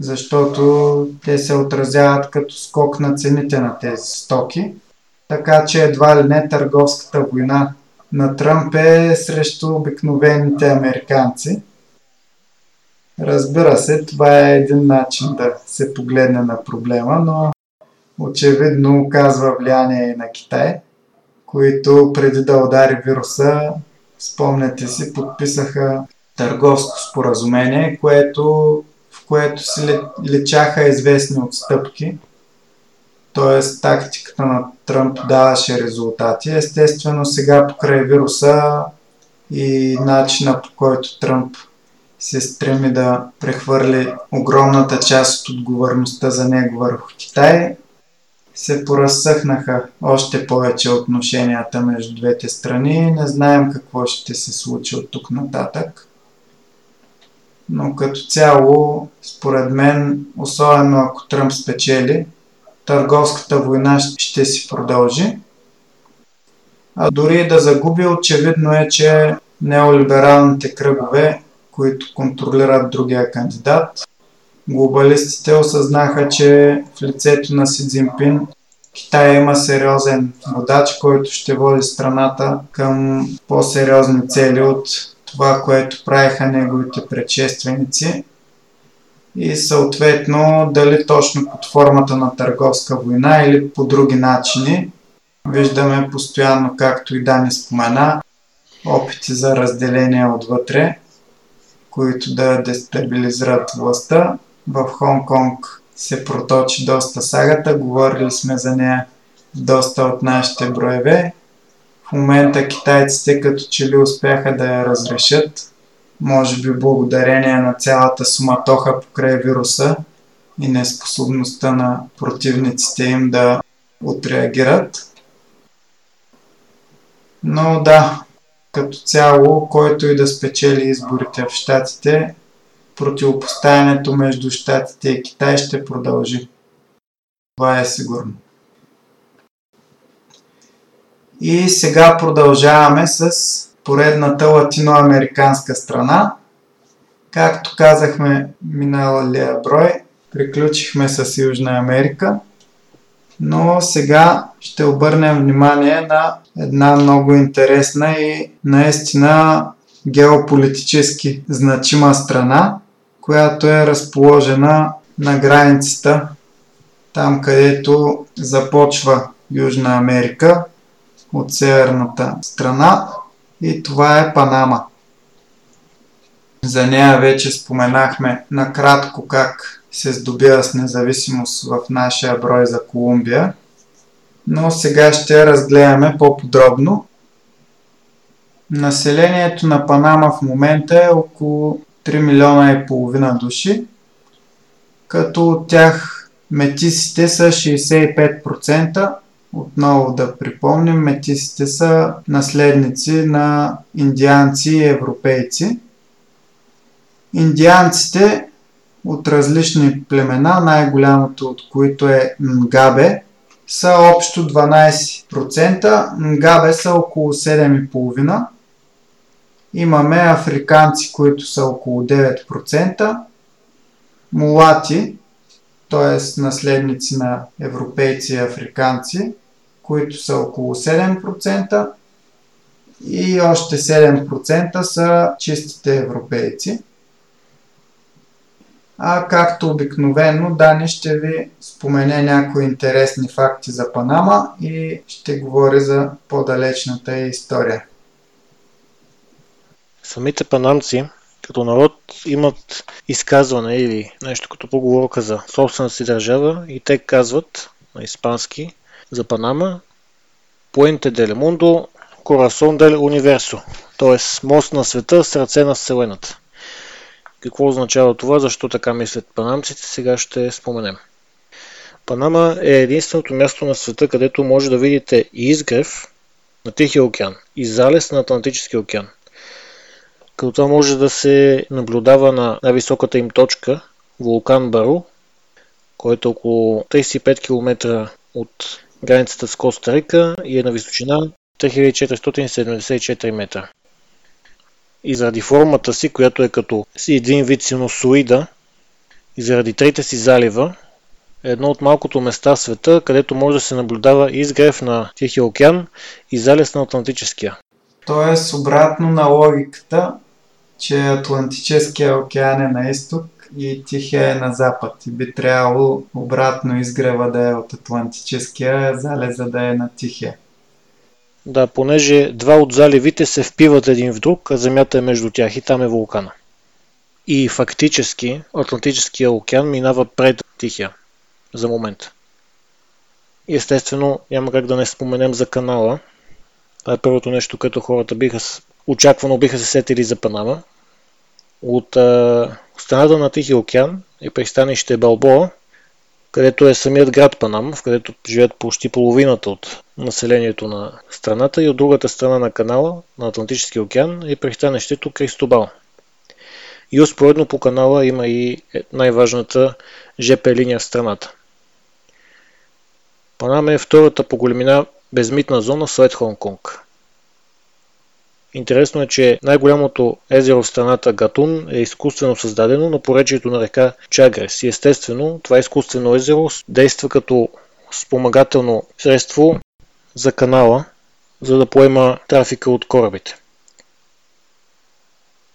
защото те се отразяват като скок на цените на тези стоки. Така че едва ли не търговската война на Тръмп е срещу обикновените американци. Разбира се, това е един начин да се погледне на проблема, но очевидно оказва влияние и на Китай които преди да удари вируса, спомняте си, подписаха търговско споразумение, което, в което се лечаха известни отстъпки т.е. тактиката на Тръмп даваше резултати. Естествено сега покрай вируса и начина по който Тръмп се стреми да прехвърли огромната част от отговорността за него върху Китай, се поразсъхнаха още повече отношенията между двете страни. Не знаем какво ще се случи от тук нататък. Но като цяло, според мен, особено ако Тръмп спечели, търговската война ще си продължи. А дори да загуби, очевидно е, че неолибералните кръгове, които контролират другия кандидат, глобалистите осъзнаха, че в лицето на Си Цзинпин Китай има сериозен водач, който ще води страната към по-сериозни цели от това, което правиха неговите предшественици. И съответно, дали точно под формата на търговска война или по други начини, виждаме постоянно, както и Дани спомена, опити за разделение отвътре, които да дестабилизират властта. В Хонг-Конг се проточи доста сагата, говорили сме за нея доста от нашите броеве. В момента китайците като че ли успяха да я разрешат, може би благодарение на цялата суматоха покрай вируса и неспособността на противниците им да отреагират. Но да, като цяло, който и да спечели изборите в Штатите, противопоставянето между Штатите и Китай ще продължи. Това е сигурно. И сега продължаваме с поредната латиноамериканска страна. Както казахме миналия брой, приключихме с Южна Америка, но сега ще обърнем внимание на една много интересна и наистина геополитически значима страна, която е разположена на границата, там където започва Южна Америка от северната страна и това е Панама. За нея вече споменахме накратко как се здобива с независимост в нашия брой за Колумбия, но сега ще разгледаме по-подробно. Населението на Панама в момента е около 3 милиона и половина души, като от тях метисите са 65%. Отново да припомним, метисите са наследници на индианци и европейци. Индианците от различни племена, най-голямото от които е Нгабе, са общо 12%. Нгабе са около 7,5%. Имаме африканци, които са около 9%, мулати, т.е. наследници на европейци и африканци, които са около 7% и още 7% са чистите европейци. А както обикновено, Дани ще ви спомене някои интересни факти за Панама и ще говори за по-далечната история. Самите панамци като народ имат изказване или нещо като поговорка за собствената си държава и те казват на испански за Панама Puente del Mundo, Corazon del Universo, т.е. мост на света, сърце на Вселената. Какво означава това, защо така мислят панамците, сега ще споменем. Панама е единственото място на света, където може да видите и изгрев на Тихия океан и залез на Атлантическия океан като това може да се наблюдава на най-високата им точка, вулкан Бару, който е около 35 км от границата с Коста Рика и е на височина 3474 метра. И заради формата си, която е като си един вид синусоида, и заради трите си залива, е едно от малкото места в света, където може да се наблюдава изгрев на Тихия океан и залез на Атлантическия. Тоест, обратно на логиката, че Атлантическия океан е на изток и Тихия е на запад. И би трябвало обратно изгрева да е от Атлантическия, залеза да е на Тихия. Да, понеже два от заливите се впиват един в друг, а земята е между тях и там е вулкана. И фактически Атлантическия океан минава пред Тихия за момент. И естествено няма как да не споменем за канала. Това е първото нещо, което хората биха очаквано биха се сетили за Панама. От а, страната на Тихи океан е пристанище Балбоа, където е самият град Панама, в където живеят почти половината от населението на страната и от другата страна на канала на Атлантическия океан е пристанището Кристобал. И успоредно по канала има и най-важната ЖП линия в страната. Панама е втората по големина безмитна зона след Хонг-Конг. Интересно е, че най-голямото езеро в страната Гатун е изкуствено създадено на поречието на река Чагрес и естествено това изкуствено езеро действа като спомагателно средство за канала, за да поема трафика от корабите.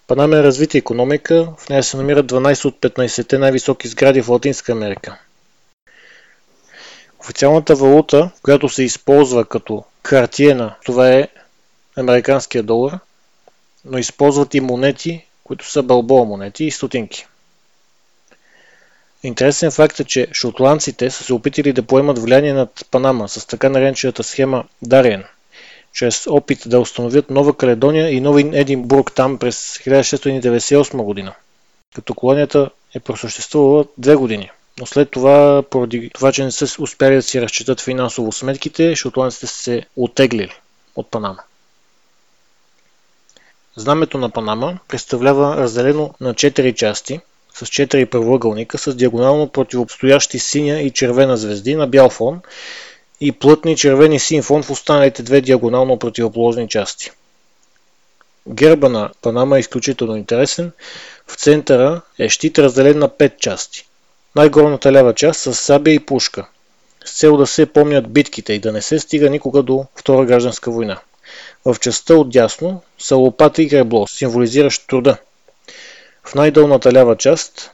Панама е развита економика, в нея се намират 12 от 15-те най-високи сгради в Латинска Америка. Официалната валута, която се използва като хартиена, това е американския долар, но използват и монети, които са бълбоа монети и стотинки. Интересен факт е, че шотландците са се опитали да поемат влияние над Панама с така наречената схема Дариен, чрез опит да установят Нова Каледония и Нови Единбург там през 1698 година, като колонията е просъществувала две години. Но след това, поради това, че не са успяли да си разчитат финансово сметките, шотландците са се отеглили от Панама. Знамето на Панама представлява разделено на 4 части с 4 правоъгълника с диагонално противостоящи синя и червена звезди на бял фон и плътни червени син фон в останалите две диагонално противоположни части. Герба на Панама е изключително интересен. В центъра е щит разделен на 5 части. Най-горната лява част с сабя и пушка, с цел да се помнят битките и да не се стига никога до Втора гражданска война. В частта отдясно са лопата и гребло, символизиращ труда. В най-долната лява част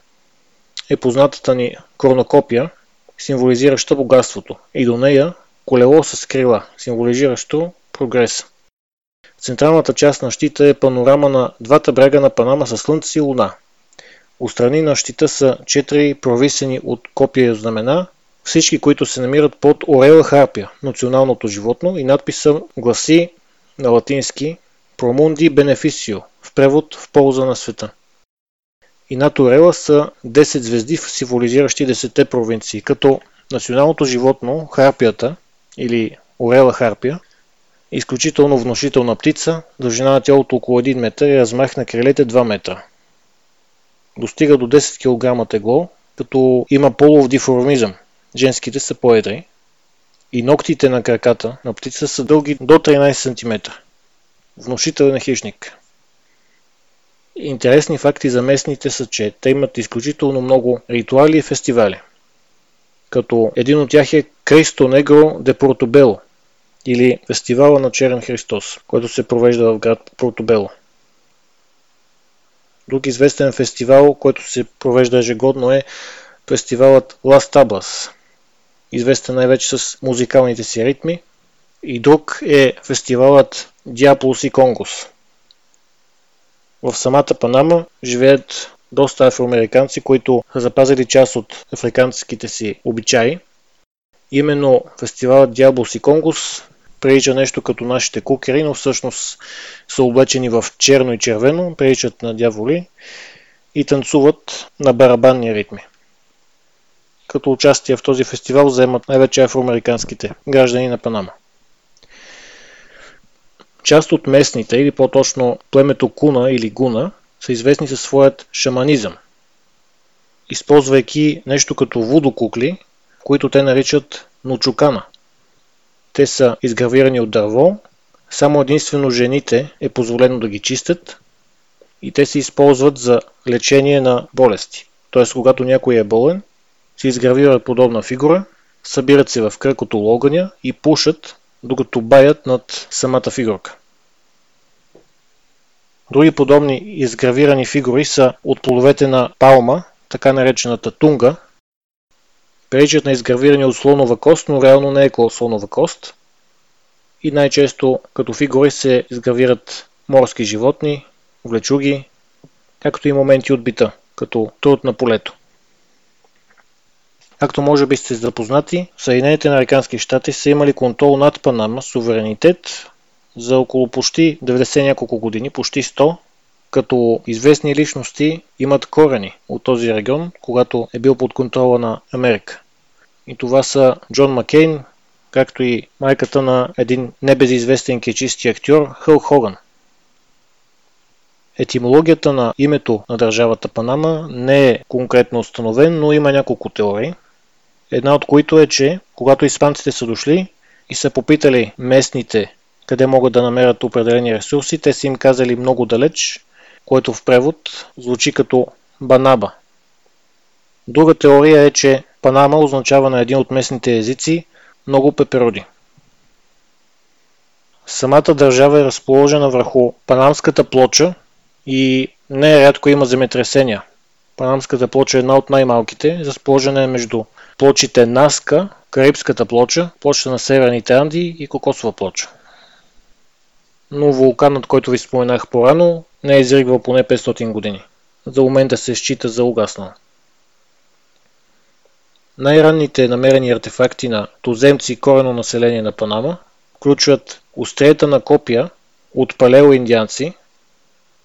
е познатата ни корнокопия, символизираща богатството, и до нея колело с крила, символизиращо прогреса. Централната част на щита е панорама на двата брега на Панама със слънце и луна. Устрани на щита са четири провисени от копия знамена, всички които се намират под Орела Харпия, националното животно, и надписа гласи на латински Промунди Beneficio, в превод в полза на света. И над Орела са 10 звезди, символизиращи 10 провинции, като националното животно, харпията или Орела харпия, изключително внушителна птица, дължина на тялото около 1 метър и размах на крилете 2 метра. Достига до 10 кг тегло, като има полов диформизъм. Женските са по-едри, и ногтите на краката на птица са дълги до 13 см. Внушителен хищник. Интересни факти за местните са, че те имат изключително много ритуали и фестивали. Като един от тях е Кристо Негро де Портобело или Фестивала на Черен Христос, който се провежда в град Портобело. Друг известен фестивал, който се провежда ежегодно е фестивалът Лас Таблас, известен най-вече с музикалните си ритми. И друг е фестивалът Диаполос и Конгос. В самата Панама живеят доста афроамериканци, които са запазили част от африканските си обичаи. Именно фестивалът Диаблос и Конгос прилича нещо като нашите кукери, но всъщност са облечени в черно и червено, приличат на дяволи и танцуват на барабанни ритми като участие в този фестивал вземат най-вече афроамериканските граждани на Панама. Част от местните, или по-точно племето Куна или Гуна, са известни със своят шаманизъм, използвайки нещо като вудокукли, които те наричат ночукана. Те са изгравирани от дърво, само единствено жените е позволено да ги чистят и те се използват за лечение на болести. Т.е. когато някой е болен, се изгравира подобна фигура, събират се в кръг от огъня и пушат, докато баят над самата фигурка. Други подобни изгравирани фигури са от плодовете на палма, така наречената тунга. Приличат на изгравирани от слонова кост, но реално не е слонова кост. И най-често като фигури се изгравират морски животни, влечуги, както и моменти от бита, като труд на полето. Както може би сте запознати, Съединените американски щати са имали контрол над Панама, суверенитет за около почти 90 няколко години, почти 100, като известни личности имат корени от този регион, когато е бил под контрола на Америка. И това са Джон Маккейн, както и майката на един небезизвестен кечисти актьор Хъл Хоган. Етимологията на името на държавата Панама не е конкретно установен, но има няколко теории. Една от които е, че когато испанците са дошли и са попитали местните къде могат да намерят определени ресурси, те са им казали много далеч, което в превод звучи като Банаба. Друга теория е, че Панама означава на един от местните езици много пепероди. Самата държава е разположена върху Панамската плоча и не е рядко има земетресения. Панамската плоча е една от най-малките, разположена е между плочите Наска, Карибската плоча, плоча на Северните Анди и Кокосова плоча. Но вулканът, който ви споменах по-рано, не е изригвал поне 500 години. За момента се счита за угаснал. Най-ранните намерени артефакти на туземци и корено население на Панама включват остриета на копия от палео-индианци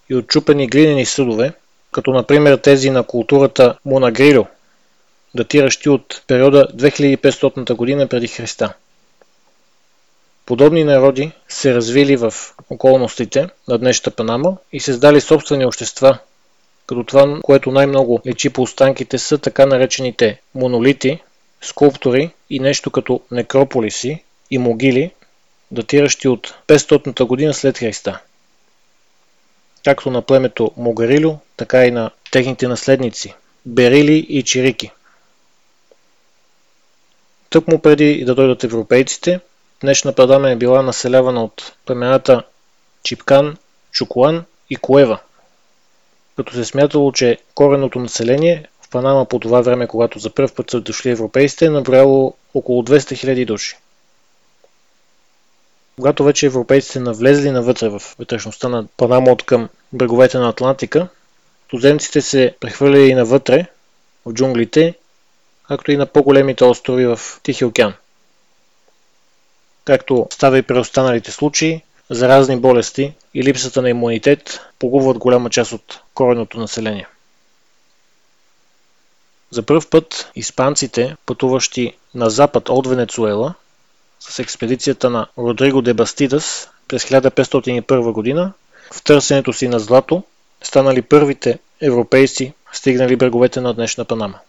и отчупени глинени съдове, като например тези на културата Монагрило, датиращи от периода 2500 година преди Христа. Подобни народи се развили в околностите на днешната Панама и създали собствени общества, като това, което най-много лечи по останките са така наречените монолити, скулптури и нещо като некрополиси и могили, датиращи от 500 година след Христа. Както на племето Могарилю, така и на техните наследници – Берили и Чирики. Тъкмо преди да дойдат европейците, днешна Падама е била населявана от племената Чипкан, Чукуан и Куева – като се смятало, че кореното население в Панама по това време, когато за първ път са дошли европейците, е набрало около 200 000 души. Когато вече европейците навлезли навътре в вътрешността на Панама от към бреговете на Атлантика, туземците се прехвърляли и навътре, в джунглите, както и на по-големите острови в Тихи океан. Както става и при останалите случаи, заразни болести и липсата на имунитет погубват голяма част от кореното население. За първ път испанците, пътуващи на запад от Венецуела, с експедицията на Родриго де Бастидас през 1501 година, в търсенето си на злато, станали първите европейци, стигнали бреговете на днешна Панама.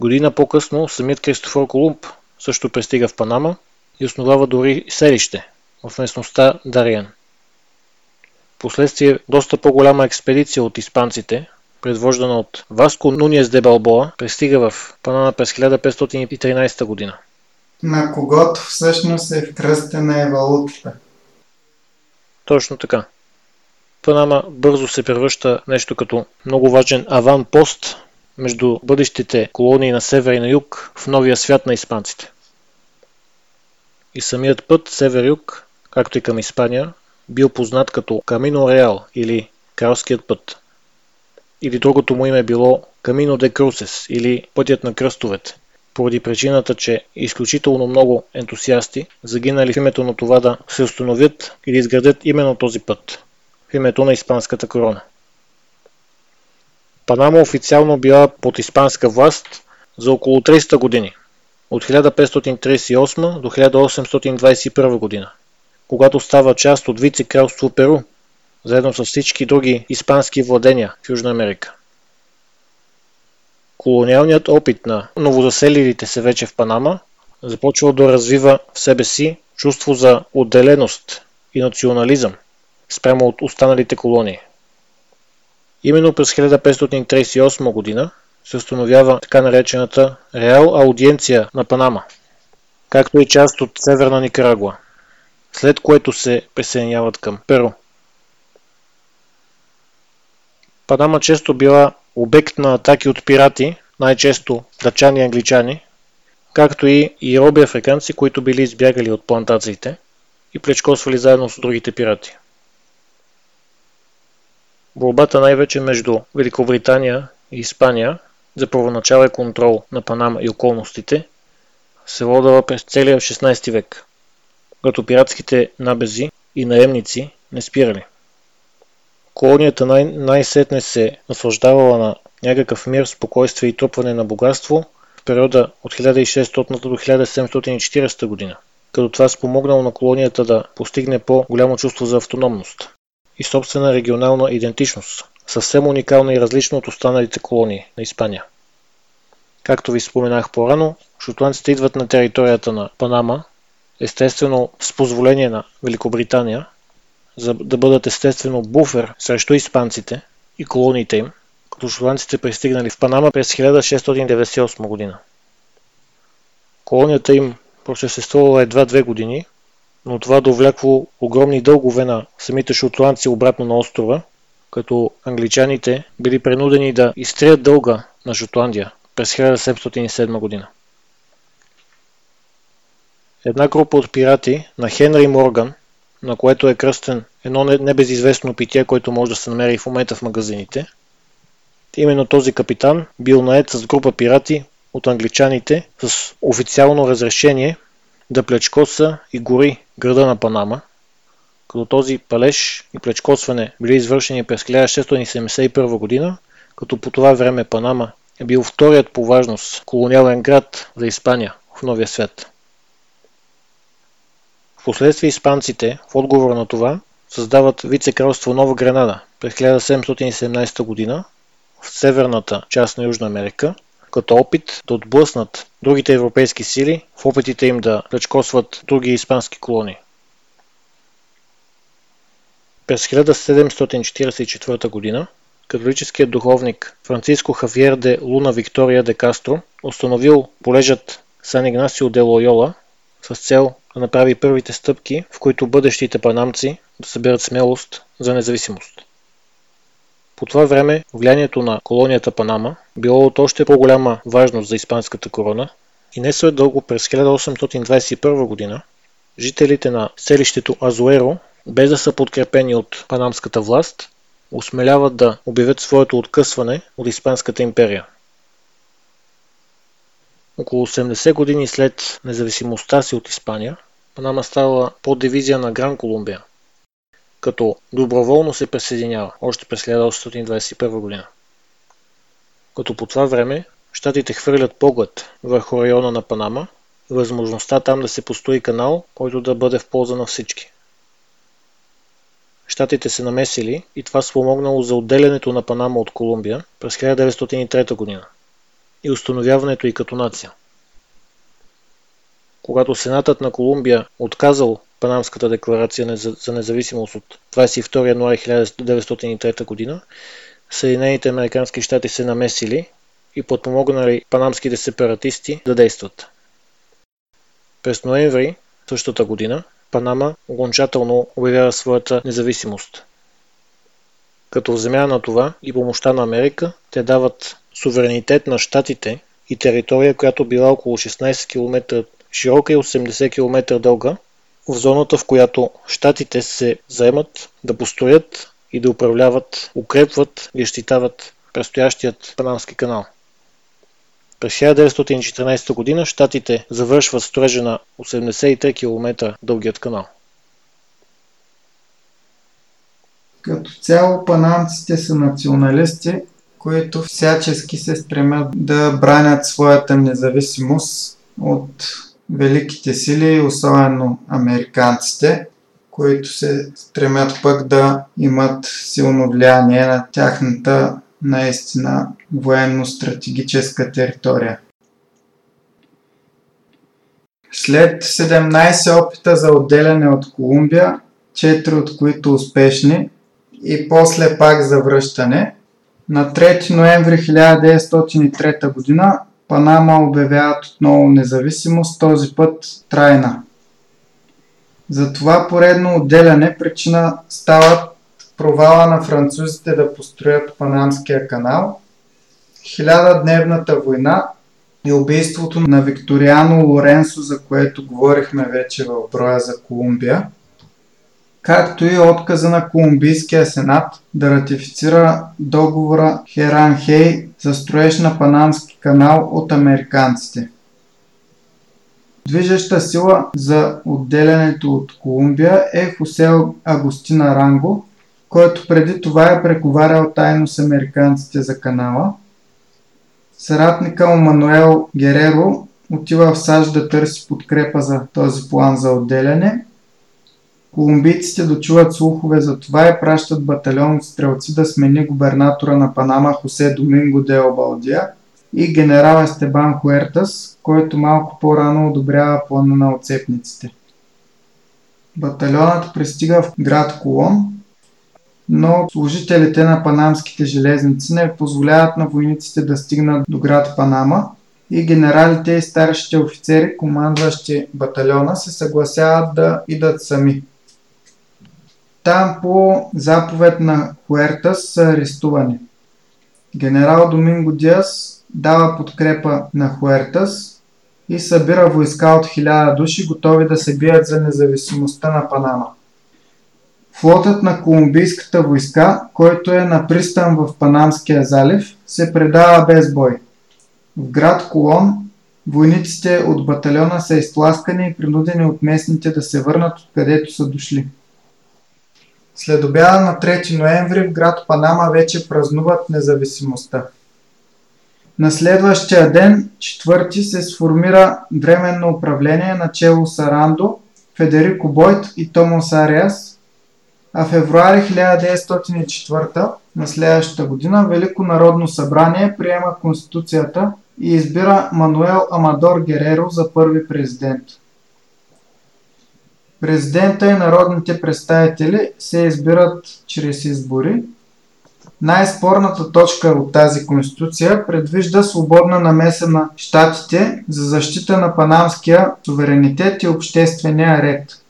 Година по-късно самият Кристофор Колумб също пристига в Панама и основава дори селище в местността Дариен. Последствие доста по-голяма експедиция от испанците, предвождана от Васко Нуниес де Балбоа, пристига в Панама през 1513 година. На когото всъщност е вкръстена е валутата. Точно така. Панама бързо се превръща нещо като много важен аванпост между бъдещите колонии на север и на юг в новия свят на испанците. И самият път север-юг както и към Испания, бил познат като Камино Реал или Кралският път. Или другото му име било Камино де Крусес или Пътят на кръстовете, поради причината, че изключително много ентусиасти загинали в името на това да се установят или изградят именно този път, в името на испанската корона. Панама официално била под испанска власт за около 300 години, от 1538 до 1821 година когато става част от вице-кралство Перу, заедно с всички други испански владения в Южна Америка. Колониалният опит на новозаселилите се вече в Панама започва да развива в себе си чувство за отделеност и национализъм спрямо от останалите колонии. Именно през 1538 година се установява така наречената Реал Аудиенция на Панама, както и част от Северна Никарагуа след което се присъединяват към Перу. Панама често била обект на атаки от пирати, най-често дъчани и англичани, както и ироби африканци, които били избягали от плантациите и плечкосвали заедно с другите пирати. Борбата най-вече между Великобритания и Испания за първоначален контрол на Панама и околностите се водала през целия 16 век, като пиратските набези и наемници не спирали. Колонията най- най-сетне се наслаждавала на някакъв мир, спокойствие и трупване на богатство в периода от 1600 до 1740 година, като това спомогнало на колонията да постигне по-голямо чувство за автономност и собствена регионална идентичност, съвсем уникална и различна от останалите колонии на Испания. Както ви споменах по-рано, шотландците идват на територията на Панама, естествено с позволение на Великобритания, за да бъдат естествено буфер срещу испанците и колониите им, като шотландците пристигнали в Панама през 1698 година. Колонията им просъществувала едва две години, но това довлякло огромни дългове на самите шотландци обратно на острова, като англичаните били принудени да изтрият дълга на Шотландия през 1707 година. Една група от пирати на Хенри Морган, на което е кръстен едно небезизвестно питие, което може да се намери в момента в магазините. Именно този капитан бил наед с група пирати от англичаните с официално разрешение да плечкоса и гори града на Панама, като този палеж и плечкосване били извършени през 1671 година, като по това време Панама е бил вторият по важност колониален град за Испания в Новия свят. Впоследствие испанците, в отговор на това, създават вице-кралство Нова Гренада през 1717 година в северната част на Южна Америка, като опит да отблъснат другите европейски сили в опитите им да плечкосват други испански колонии. През 1744 година католическият духовник Франциско Хавиер де Луна Виктория де Кастро установил полежът Сан Игнасио де Лойола с цел да направи първите стъпки, в които бъдещите панамци да съберат смелост за независимост. По това време влиянието на колонията Панама било от още по-голяма важност за испанската корона и не след дълго през 1821 година жителите на селището Азуеро, без да са подкрепени от панамската власт, осмеляват да обявят своето откъсване от Испанската империя. Около 80 години след независимостта си от Испания, Панама става под дивизия на Гран Колумбия, като доброволно се присъединява още през 1821 година. Като по това време щатите хвърлят поглед върху района на Панама и възможността там да се построи канал, който да бъде в полза на всички. Щатите се намесили и това спомогнало за отделянето на Панама от Колумбия през 1903 година и установяването и като нация. Когато Сенатът на Колумбия отказал Панамската декларация за независимост от 22 януари 1903 година, Съединените Американски щати се намесили и подпомогнали панамските сепаратисти да действат. През ноември същата година Панама окончателно обявява своята независимост. Като в замяна на това и помощта на Америка, те дават суверенитет на щатите и територия, която била около 16 км широка и 80 км дълга, в зоната, в която щатите се заемат да построят и да управляват, укрепват и защитават предстоящият Панамски канал. През 1914 година щатите завършват строежа на 83 км дългият канал. Като цяло панамците са националисти, които всячески се стремят да бранят своята независимост от великите сили, особено американците, които се стремят пък да имат силно влияние на тяхната наистина военно-стратегическа територия. След 17 опита за отделяне от Колумбия, 4 от които успешни и после пак за връщане, на 3 ноември 1903 г. Панама обявяват отново независимост, този път трайна. За това поредно отделяне причина стават провала на французите да построят Панамския канал, хилядадневната война и убийството на Викториано Лоренсо, за което говорихме вече в броя за Колумбия. Както и отказа на Колумбийския сенат да ратифицира договора Херан-Хей за строеж на Панамски канал от американците. Движеща сила за отделянето от Колумбия е Хосел Агустина Ранго, който преди това е преговарял тайно с американците за канала. Съратника му Мануел Гереро отива в САЩ да търси подкрепа за този план за отделяне. Колумбийците дочуват слухове за това и пращат батальон от стрелци да смени губернатора на Панама Хосе Доминго де Обалдия и генерал Естебан Хуертас, който малко по-рано одобрява плана на отцепниците. Батальонът пристига в град Колон, но служителите на панамските железници не позволяват на войниците да стигнат до град Панама и генералите и старшите офицери, командващи батальона, се съгласяват да идат сами. Там по заповед на Хуертас са арестувани. Генерал Доминго Диас дава подкрепа на Хуертас и събира войска от хиляда души, готови да се бият за независимостта на Панама. Флотът на колумбийската войска, който е на пристан в Панамския залив, се предава без бой. В град Колон войниците от батальона са изтласкани и принудени от местните да се върнат откъдето са дошли. След обяда на 3 ноември в град Панама вече празнуват независимостта. На следващия ден, четвърти, се сформира временно управление на чело Сарандо, Федерико Бойт и Томас Ариас, а февруари 1904 на следващата година Велико народно събрание приема Конституцията и избира Мануел Амадор Гереро за първи президент. Президента и народните представители се избират чрез избори. Най-спорната точка от тази конституция предвижда свободна намеса на щатите за защита на панамския суверенитет и обществения ред.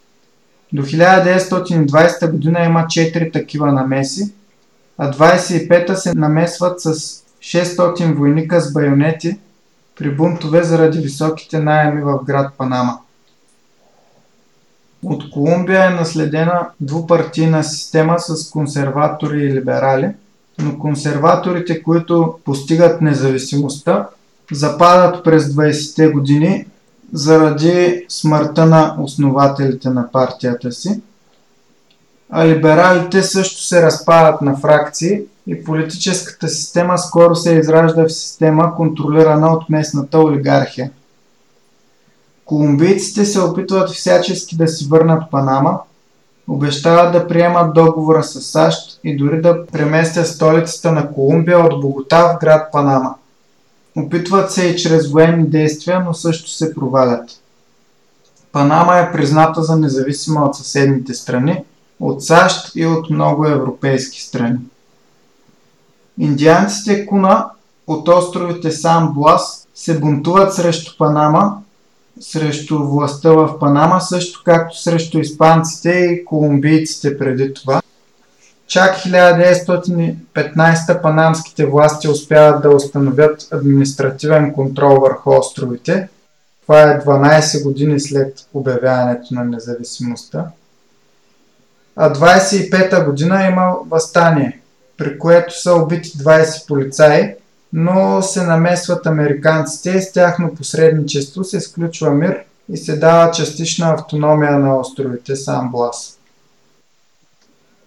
До 1920 година има 4 такива намеси, а 25-та се намесват с 600 войника с байонети при бунтове заради високите найеми в град Панама. От Колумбия е наследена двупартийна система с консерватори и либерали, но консерваторите, които постигат независимостта, западат през 20-те години заради смъртта на основателите на партията си, а либералите също се разпадат на фракции и политическата система скоро се изражда в система, контролирана от местната олигархия. Колумбийците се опитват всячески да си върнат Панама, обещават да приемат договора с САЩ и дори да преместят столицата на Колумбия от Богота в град Панама. Опитват се и чрез военни действия, но също се провалят. Панама е призната за независима от съседните страни, от САЩ и от много европейски страни. Индианците Куна от островите Сан Блас се бунтуват срещу Панама срещу властта в Панама, също както срещу испанците и колумбийците преди това. Чак 1915 панамските власти успяват да установят административен контрол върху островите. Това е 12 години след обявяването на независимостта. А 25-та година има възстание, при което са убити 20 полицаи но се намесват американците с тяхно посредничество се сключва мир и се дава частична автономия на островите Сан Блас.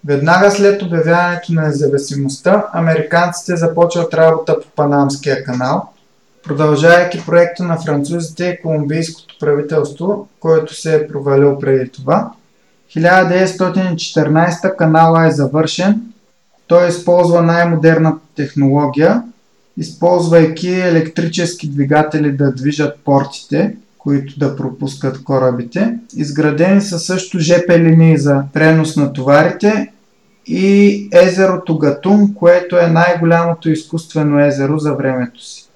Веднага след обявяването на независимостта, американците започват работа по Панамския канал, продължавайки проекта на французите и колумбийското правителство, който се е провалил преди това. 1914 канала е завършен, той използва най-модерната технология – използвайки електрически двигатели да движат портите, които да пропускат корабите. Изградени са също ЖП линии за пренос на товарите и езерото Гатун, което е най-голямото изкуствено езеро за времето си.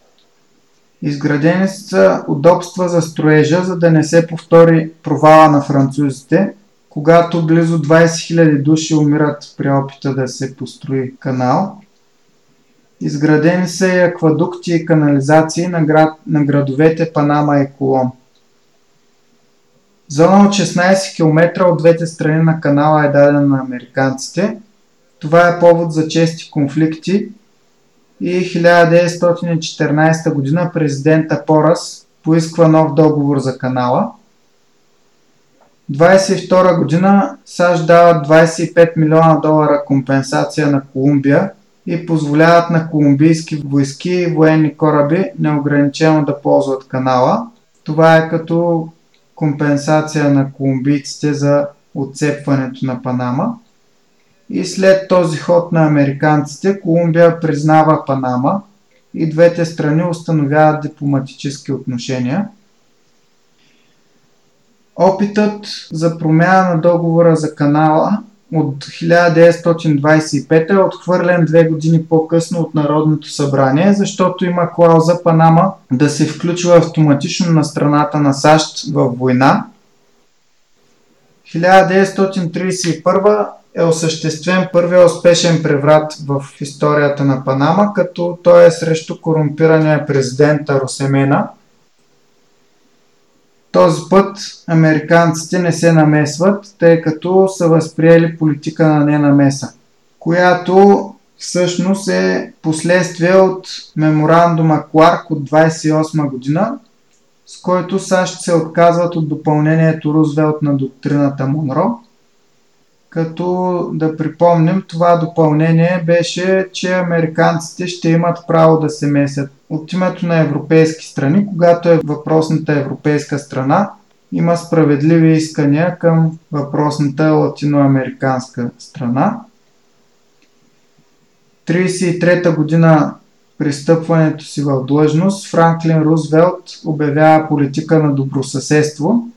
Изградени са удобства за строежа, за да не се повтори провала на французите, когато близо 20 000 души умират при опита да се построи канал. Изградени са и аквадукти и канализации на, град, на градовете Панама и Колон. Зона от 16 км от двете страни на канала е дадена на американците. Това е повод за чести конфликти и 1914 година президента Порас поисква нов договор за канала. 22 година САЩ дават 25 милиона долара компенсация на Колумбия и позволяват на колумбийски войски и военни кораби неограничено да ползват канала. Това е като компенсация на колумбийците за отцепването на Панама. И след този ход на американците, Колумбия признава Панама и двете страни установяват дипломатически отношения. Опитът за промяна на договора за канала от 1925 е отхвърлен две години по-късно от Народното събрание, защото има клауза Панама да се включва автоматично на страната на САЩ в война. 1931 е осъществен първия успешен преврат в историята на Панама, като той е срещу корумпирания президент Росемена – този път американците не се намесват, тъй като са възприели политика на ненамеса, която всъщност е последствие от меморандума Кларк от 28 година, с който САЩ се отказват от допълнението Рузвелт на доктрината Монро – като да припомним, това допълнение беше, че американците ще имат право да се месят от името на европейски страни, когато е въпросната европейска страна има справедливи искания към въпросната латиноамериканска страна. 1933 година пристъпването си в длъжност, Франклин Рузвелт обявява политика на добросъседство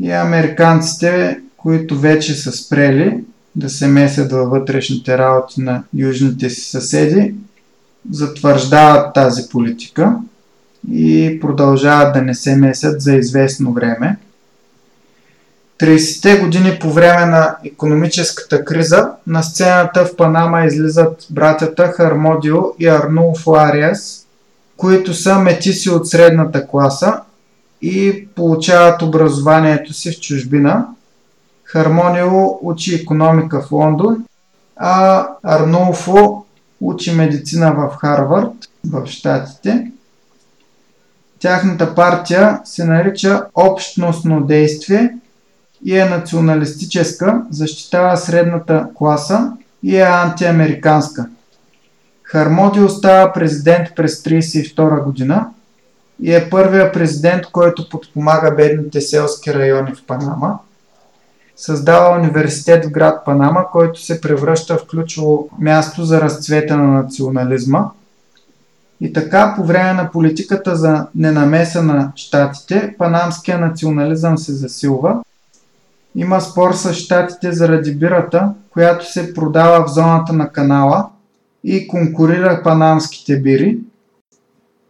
и американците които вече са спрели да се месят във вътрешните работи на южните си съседи, затвърждават тази политика и продължават да не се месят за известно време. 30-те години по време на економическата криза на сцената в Панама излизат братята Хармодио и Арнулфо Ариас, които са метиси от средната класа и получават образованието си в чужбина – Хармонио учи економика в Лондон, а Арнулфо учи медицина в Харвард, в Штатите. Тяхната партия се нарича Общностно действие и е националистическа, защитава средната класа и е антиамериканска. Хармодио става президент през 1932 година и е първия президент, който подпомага бедните селски райони в Панама – създава университет в град Панама, който се превръща в ключово място за разцвета на национализма. И така, по време на политиката за ненамеса на щатите, панамския национализъм се засилва. Има спор с щатите заради бирата, която се продава в зоната на канала и конкурира панамските бири.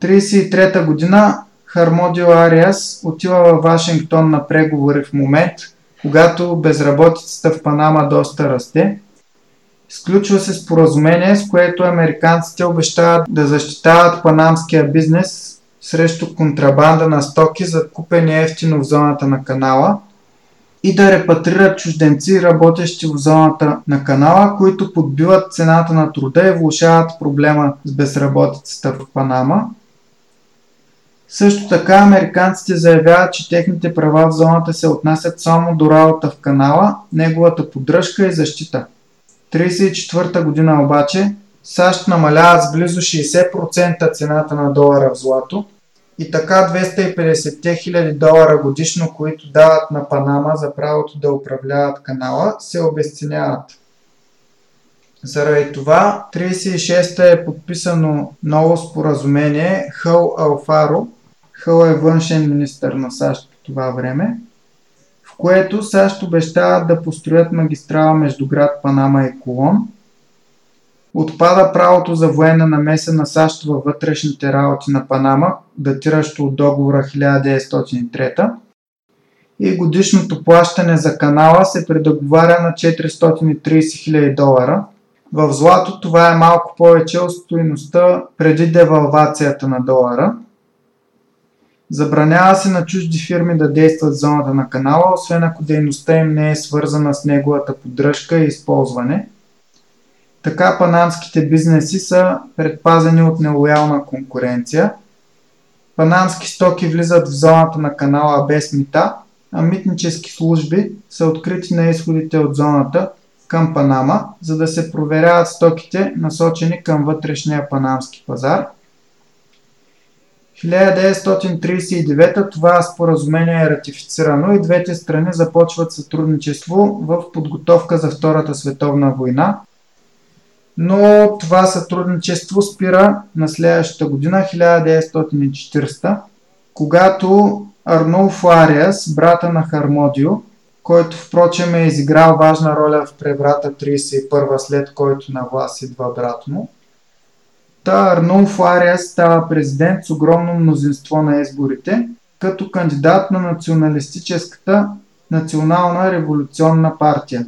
1933 година Хармодио Ариас отива във Вашингтон на преговори в момент – когато безработицата в Панама доста расте. Сключва се споразумение, с което американците обещават да защитават панамския бизнес срещу контрабанда на стоки, закупени ефтино в зоната на канала и да репатрират чужденци, работещи в зоната на канала, които подбиват цената на труда и влушават проблема с безработицата в Панама. Също така американците заявяват, че техните права в зоната се отнасят само до работа в канала, неговата поддръжка и защита. 1934 година обаче САЩ намаляват с близо 60% цената на долара в злато и така 250 хиляди долара годишно, които дават на Панама за правото да управляват канала, се обесценяват. Заради това 36-та е подписано ново споразумение Хъл Алфаро, Хъл е външен министр на САЩ по това време, в което САЩ обещават да построят магистрала между град Панама и Колон. Отпада правото за военна намеса на САЩ във вътрешните работи на Панама, датиращо от договора 1903 и годишното плащане за канала се предоговаря на 430 000 долара. В злато това е малко повече от стоиността преди девалвацията на долара – Забранява се на чужди фирми да действат в зоната на канала, освен ако дейността им не е свързана с неговата поддръжка и използване. Така панамските бизнеси са предпазени от нелоялна конкуренция. Панамски стоки влизат в зоната на канала без мита, а митнически служби са открити на изходите от зоната към Панама, за да се проверяват стоките насочени към вътрешния панамски пазар – 1939 това споразумение е ратифицирано и двете страни започват сътрудничество в подготовка за Втората световна война. Но това сътрудничество спира на следващата година, 1940, когато Арнолф Ариас, брата на Хармодио, който впрочем е изиграл важна роля в преврата 31 след който на власт идва брат му, Та Арнолф Ариас става президент с огромно мнозинство на изборите, като кандидат на националистическата Национална революционна партия,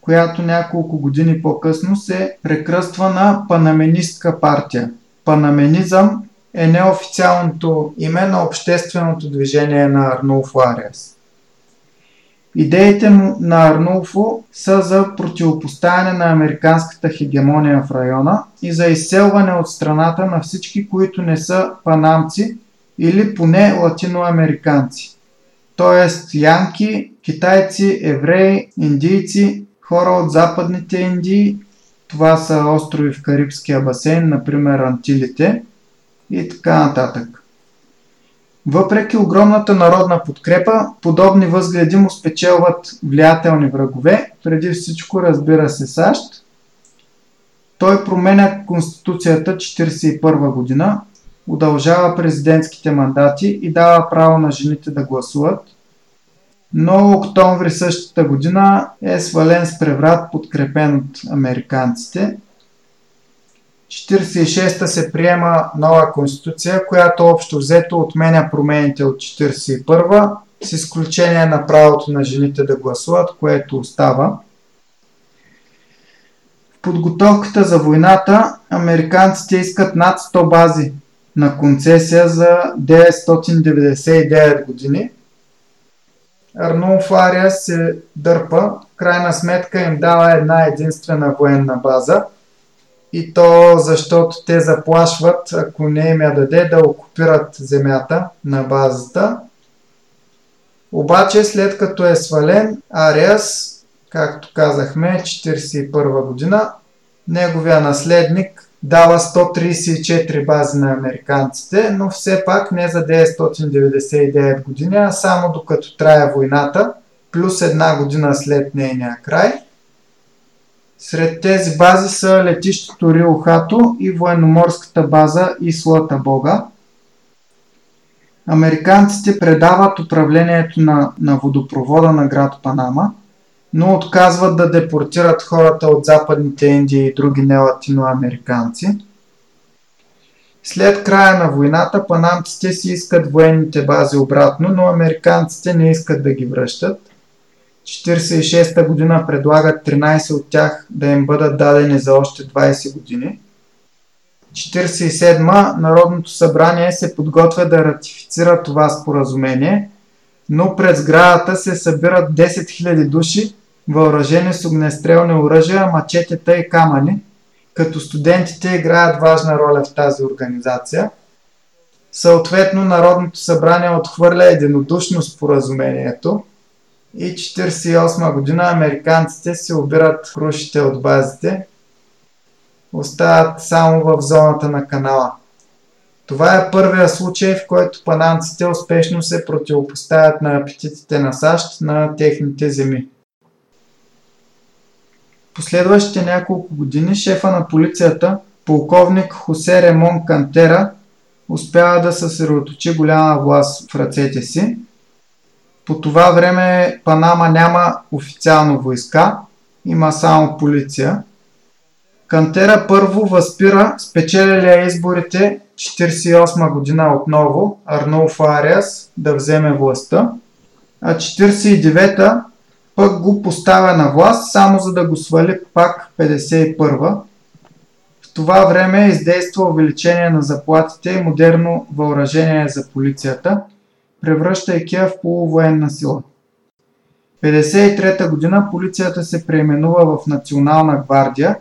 която няколко години по-късно се прекръства на Панаменистка партия. Панаменизъм е неофициалното име на общественото движение на Арнолф Ариас. Идеите на Арнулфо са за противопоставяне на американската хегемония в района и за изселване от страната на всички, които не са панамци или поне латиноамериканци. Тоест янки, китайци, евреи, индийци, хора от западните Индии, това са острови в Карибския басейн, например Антилите и така нататък. Въпреки огромната народна подкрепа, подобни възгледи му спечелват влиятелни врагове, преди всичко разбира се САЩ. Той променя Конституцията 1941 година, удължава президентските мандати и дава право на жените да гласуват. Но октомври същата година е свален с преврат, подкрепен от американците – 46-та се приема нова конституция, която общо взето отменя промените от 41-та, с изключение на правото на жените да гласуват, което остава. В подготовката за войната американците искат над 100 бази на концесия за 999 години. Арнолф Ария се дърпа, в крайна сметка им дава една единствена военна база – и то защото те заплашват, ако не им я даде, да окупират земята на базата. Обаче след като е свален, Ариас, както казахме, 1941 година, неговия наследник дава 134 бази на американците, но все пак не за 999 години, а само докато трая войната, плюс една година след нейния край – сред тези бази са летището Рио Хато и военноморската база Ислата Бога. Американците предават управлението на, на водопровода на град Панама, но отказват да депортират хората от Западните Индии и други нелатиноамериканци. След края на войната панамците си искат военните бази обратно, но американците не искат да ги връщат – 46-та година предлагат 13 от тях да им бъдат дадени за още 20 години. 47-ма Народното събрание се подготвя да ратифицира това споразумение, но през градата се събират 10 000 души, въоръжени с огнестрелни оръжия, мачетета и камъни, като студентите играят важна роля в тази организация. Съответно, Народното събрание отхвърля единодушно споразумението, и 1948 година американците се обират крушите от базите, остават само в зоната на канала. Това е първия случай, в който панамците успешно се противопоставят на апетитите на САЩ на техните земи. Последващите няколко години шефа на полицията, полковник Хосе Ремон Кантера, успява да съсредоточи голяма власт в ръцете си по това време Панама няма официално войска, има само полиция. Кантера първо възпира спечелилия изборите 1948 година отново Арнолф Ариас да вземе властта, а 49-та пък го поставя на власт, само за да го свали пак 51-та. В това време издейства увеличение на заплатите и модерно въоръжение за полицията, превръщайки я в полувоенна сила. 1953 година полицията се преименува в Национална гвардия,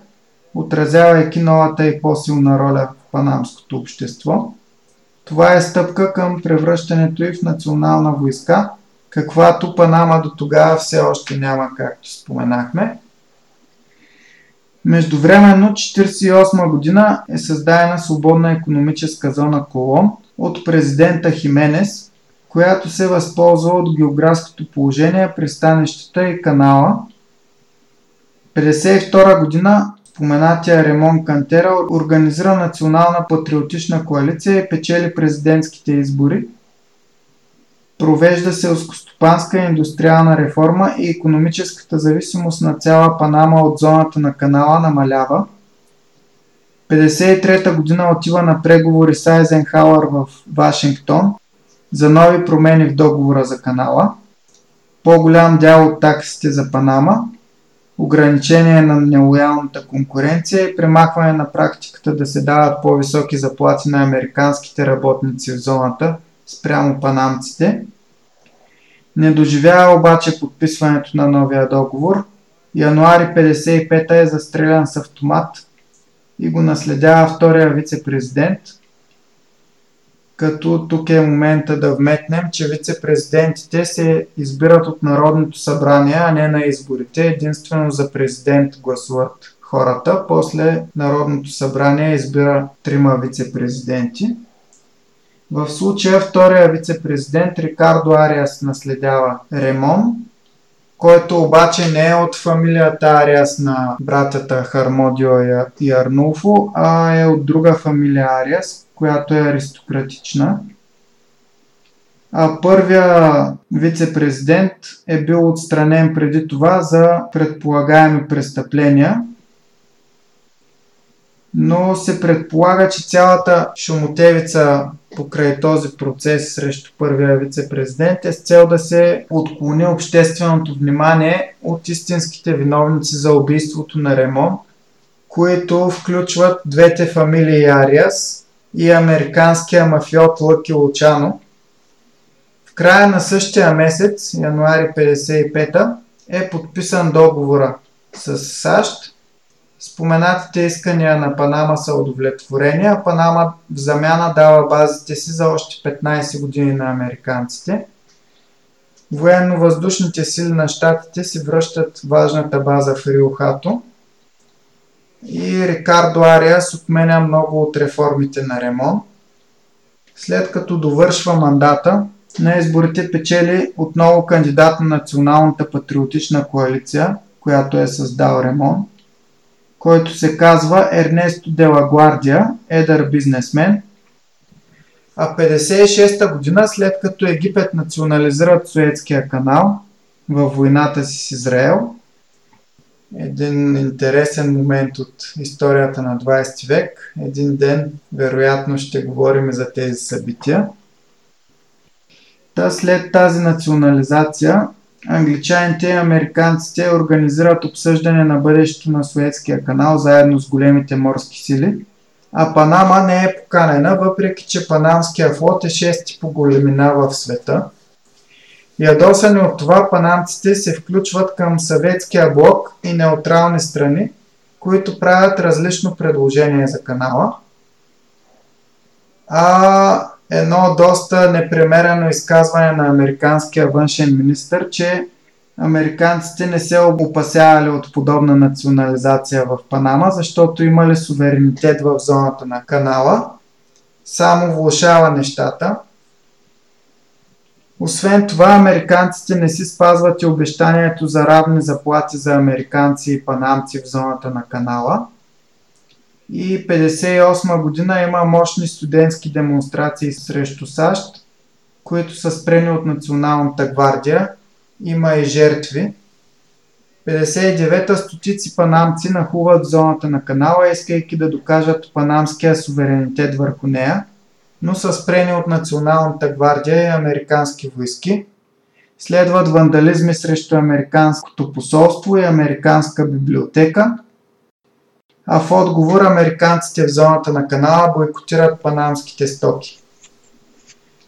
отразявайки новата и по-силна роля в панамското общество. Това е стъпка към превръщането и в национална войска, каквато Панама до тогава все още няма, както споменахме. Междувременно 1948 година е създадена свободна економическа зона Колон от президента Хименес, която се възползва от географското положение, пристанищата и канала. 1952 година споменатия Ремон Кантера организира национална патриотична коалиция и печели президентските избори. Провежда селскостопанска и индустриална реформа и економическата зависимост на цяла Панама от зоната на канала намалява. 1953 година отива на преговори с Айзенхауър в Вашингтон за нови промени в договора за канала, по-голям дял от таксите за Панама, ограничение на нелоялната конкуренция и премахване на практиката да се дават по-високи заплати на американските работници в зоната спрямо панамците. Не доживява обаче подписването на новия договор. Януари 55 е застрелян с автомат и го наследява втория вице-президент – като тук е момента да вметнем, че вице-президентите се избират от Народното събрание, а не на изборите. Единствено за президент гласуват хората. После Народното събрание избира трима вице-президенти. В случая втория вице-президент Рикардо Ариас наследява Ремон, който обаче не е от фамилията Ариас на братята Хармодио и Арнулфо, а е от друга фамилия Ариас, която е аристократична. А първия вице-президент е бил отстранен преди това за предполагаеми престъпления, но се предполага, че цялата шумотевица покрай този процес срещу първия вице-президент е с цел да се отклони общественото внимание от истинските виновници за убийството на Ремон, които включват двете фамилии Ариас, и американския мафиот Лъки Лучано. В края на същия месец, януари 55 е подписан договора с САЩ. Споменатите искания на Панама са удовлетворени, а Панама в замяна дава базите си за още 15 години на американците. Военно-въздушните сили на щатите си връщат важната база в Рио Хато – и Рикардо Ариас отменя много от реформите на Ремон. След като довършва мандата, на изборите печели отново кандидат на Националната патриотична коалиция, която е създал Ремон, който се казва Ернесто Делагуардия, едър бизнесмен. А 56-та година, след като Египет национализират Суетския канал във войната си с Израел, един интересен момент от историята на 20 век. Един ден, вероятно, ще говорим за тези събития. Та след тази национализация, англичаните и американците организират обсъждане на бъдещето на Суетския канал заедно с големите морски сили, а Панама не е поканена, въпреки че Панамския флот е шести по големина в света – Ядосани от това, панамците се включват към съветския блок и неутрални страни, които правят различно предложение за канала. А едно доста непремерено изказване на американския външен министр, че американците не се опасявали от подобна национализация в Панама, защото имали суверенитет в зоната на канала. Само влушава нещата. Освен това, американците не си спазват и обещанието за равни заплати за американци и панамци в зоната на канала. И 1958 година има мощни студентски демонстрации срещу САЩ, които са спрени от Националната гвардия. Има и жертви. 59-та стотици панамци нахуват зоната на канала, искайки да докажат панамския суверенитет върху нея – но са спрени от Националната гвардия и американски войски. Следват вандализми срещу Американското посолство и Американска библиотека. А в отговор американците в зоната на канала бойкотират панамските стоки.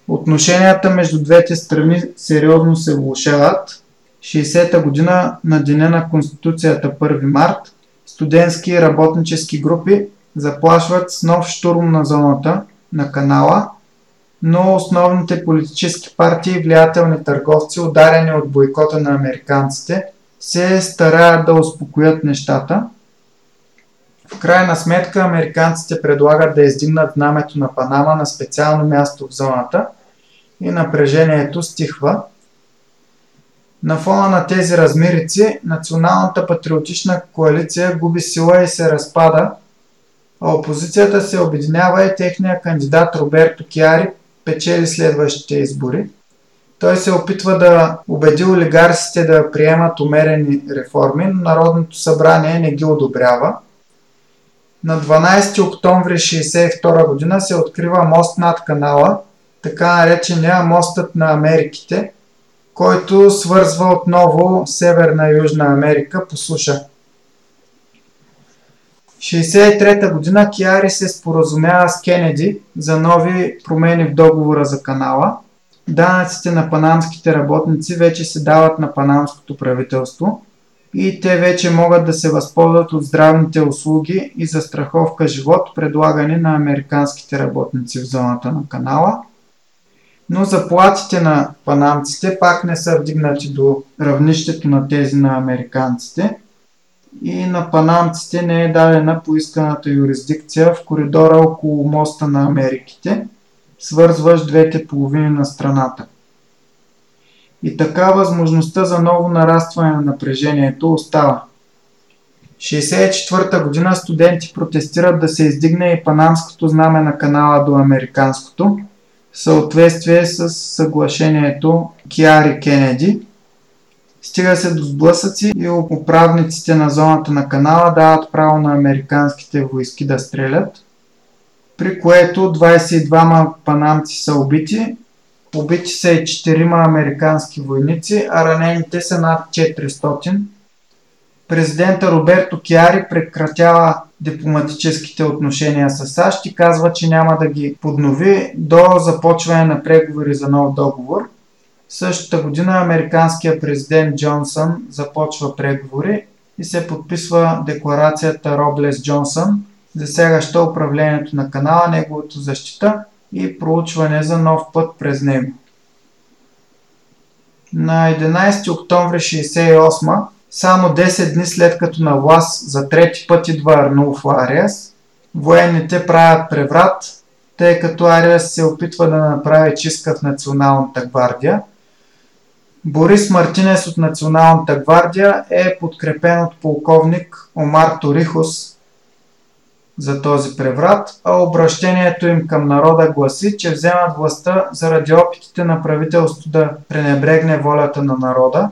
Отношенията между двете страни сериозно се влушават. 60-та година на деня на Конституцията 1 март студентски и работнически групи заплашват с нов штурм на зоната на канала, но основните политически партии и влиятелни търговци, ударени от бойкота на американците, се стараят да успокоят нещата. Крайна сметка американците предлагат да издигнат знамето на Панама на специално място в зоната и напрежението стихва. На фона на тези размерици, Националната патриотична коалиция губи сила и се разпада, а опозицията се обединява и техния кандидат Роберто Киари печели следващите избори. Той се опитва да убеди олигарсите да приемат умерени реформи, но Народното събрание не ги одобрява. На 12 октомври 1962 година се открива мост над канала, така наречения мостът на Америките, който свързва отново Северна и Южна Америка по суша. 1963 година Киари се споразумява с Кенеди за нови промени в договора за канала. Данъците на панамските работници вече се дават на панамското правителство и те вече могат да се възползват от здравните услуги и за страховка живот, предлагани на американските работници в зоната на канала. Но заплатите на панамците пак не са вдигнати до равнището на тези на американците – и на панамците не е дадена поисканата юрисдикция в коридора около моста на Америките, свързващ двете половини на страната. И така възможността за ново нарастване на напрежението остава. 1964 година студенти протестират да се издигне и панамското знаме на канала до американското, в съответствие с съглашението Киари Кенеди – Стига се до сблъсъци и управниците на зоната на канала дават право на американските войски да стрелят, при което 22 панамци са убити, убити са и 4 американски войници, а ранените са над 400. Президента Роберто Киари прекратява дипломатическите отношения с САЩ и казва, че няма да ги поднови до започване на преговори за нов договор – Същата година американският президент Джонсън започва преговори и се подписва декларацията Роблес-Джонсън, засягаща управлението на канала, неговото защита и проучване за нов път през него. На 11 октомври 1968, само 10 дни след като на власт за трети път идва Арнулфо Ариас, военните правят преврат, тъй като Ариас се опитва да направи чистка в Националната гвардия – Борис Мартинес от Националната гвардия е подкрепен от полковник Омар Торихос за този преврат, а обращението им към народа гласи, че вземат властта заради опитите на правителството да пренебрегне волята на народа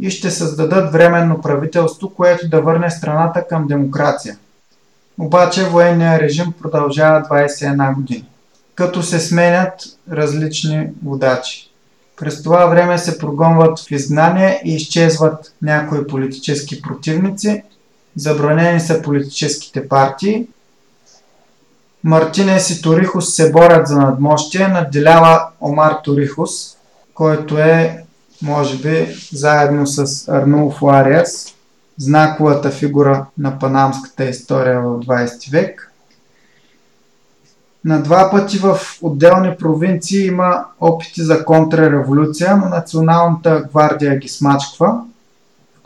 и ще създадат временно правителство, което да върне страната към демокрация. Обаче военния режим продължава 21 години, като се сменят различни водачи. През това време се прогонват в изгнание и изчезват някои политически противници. Забранени са политическите партии. Мартинес и Торихус се борят за надмощие. Надделява Омар Торихус, който е, може би, заедно с Арнулфо Ариас, знаковата фигура на панамската история в 20 век. На два пъти в отделни провинции има опити за контрреволюция, но Националната гвардия ги смачква,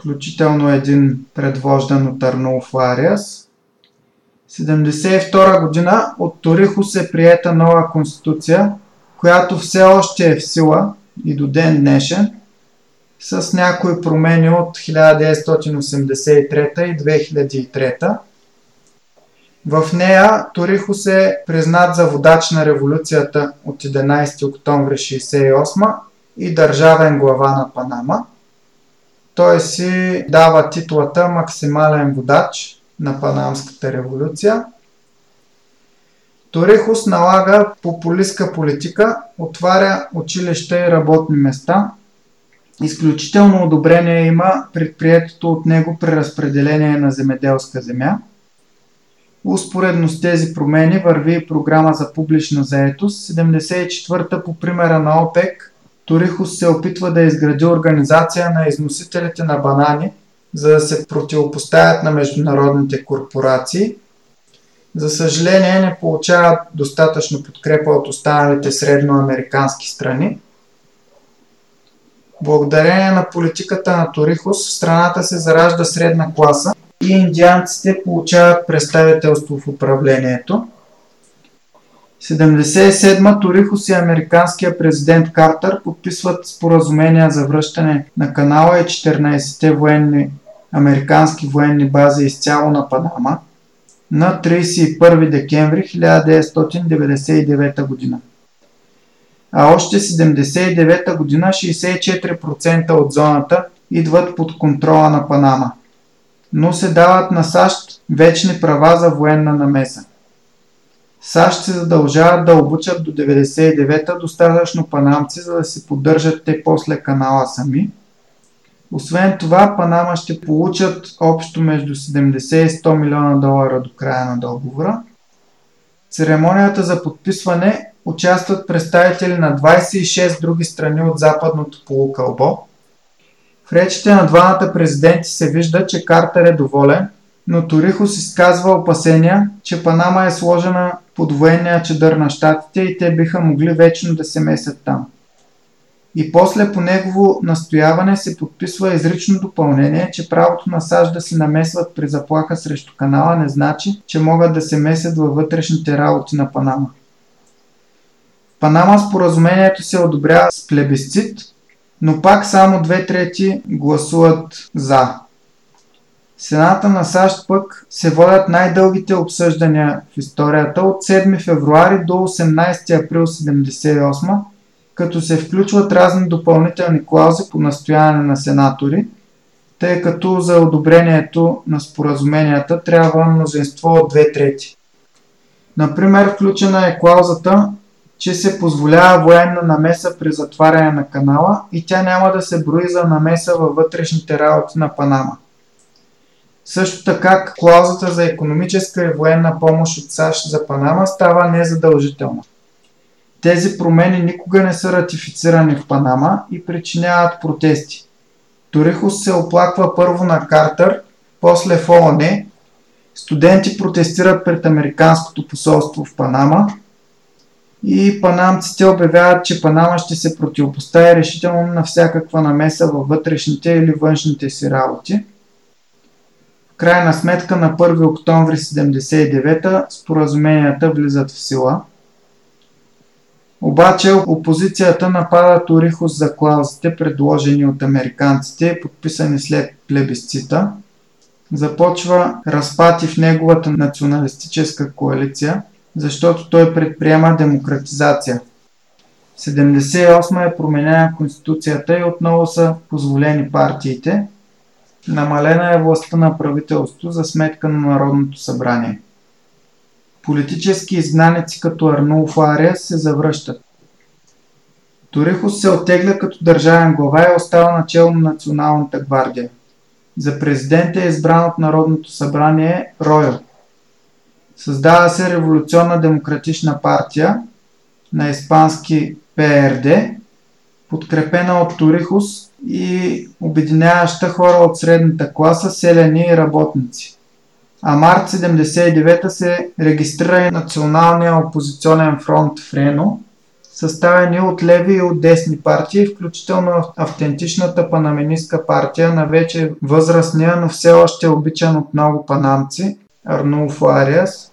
включително един предвождан от Арнолф Ариас. 1972 година от Торихо се приета нова конституция, която все още е в сила и до ден днешен, с някои промени от 1983 и 2003 в нея Торихос е признат за водач на революцията от 11 октомври 1968 и държавен глава на Панама. Той си дава титлата максимален водач на Панамската революция. Торихос налага популистка политика, отваря училища и работни места. Изключително одобрение има предприетото от него преразпределение на земеделска земя – Успоредно с тези промени върви и програма за публична заетост. 74-та по примера на ОПЕК Торихос се опитва да изгради организация на износителите на банани, за да се противопоставят на международните корпорации. За съжаление не получават достатъчно подкрепа от останалите средноамерикански страни. Благодарение на политиката на Торихос в страната се заражда средна класа и индианците получават представителство в управлението. 77 Торихос и американския президент Картер подписват споразумения за връщане на канала и 14-те военни, американски военни бази изцяло на Панама на 31 декември 1999 година. А още 79 година 64% от зоната идват под контрола на Панама, но се дават на САЩ вечни права за военна намеса. САЩ се задължават да обучат до 99-та достатъчно панамци, за да се поддържат те после канала сами. Освен това, Панама ще получат общо между 70 и 100 милиона долара до края на договора. Церемонията за подписване участват представители на 26 други страни от западното полукълбо. В речите на двамата президенти се вижда, че Картер е доволен, но Торихос изказва опасения, че Панама е сложена под военния чедър на щатите и те биха могли вечно да се месят там. И после по негово настояване се подписва изрично допълнение, че правото на САЩ да се намесват при заплаха срещу канала не значи, че могат да се месят във вътрешните работи на Панама. В Панама споразумението се одобрява с плебисцит, но пак само две трети гласуват за. Сената на САЩ пък се водят най-дългите обсъждания в историята от 7 февруари до 18 април 1978, като се включват разни допълнителни клаузи по настояване на сенатори, тъй като за одобрението на споразуменията трябва мнозинство от две трети. Например, включена е клаузата, че се позволява военна намеса при затваряне на канала и тя няма да се брои за намеса във вътрешните работи на Панама. Също така, клаузата за економическа и военна помощ от САЩ за Панама става незадължителна. Тези промени никога не са ратифицирани в Панама и причиняват протести. Торихос се оплаква първо на Картер, после в ООН. Студенти протестират пред Американското посолство в Панама и панамците обявяват, че Панама ще се противопостави решително на всякаква намеса във вътрешните или външните си работи крайна сметка на 1 октомври 1979 споразуменията влизат в сила. Обаче опозицията напада Торихос за клаузите, предложени от американците, подписани след плебисцита. Започва разпати в неговата националистическа коалиция, защото той предприема демократизация. В 1978 е променена конституцията и отново са позволени партиите – Намалена е властта на правителството за сметка на Народното събрание. Политически изгнаници като Арнулф Ария се завръщат. Торихос се отегля като държавен глава и остава начало на Националната гвардия. За президент е избран от Народното събрание Ройл. Създава се Революционна демократична партия на испански ПРД, подкрепена от Торихос и обединяваща хора от средната класа, селяни и работници. А март 79 се регистрира и Националния опозиционен фронт Френо, съставени от леви и от десни партии, включително автентичната панаминистка партия на вече възрастния, но все още обичан от много панамци, Арнулфо Ариас.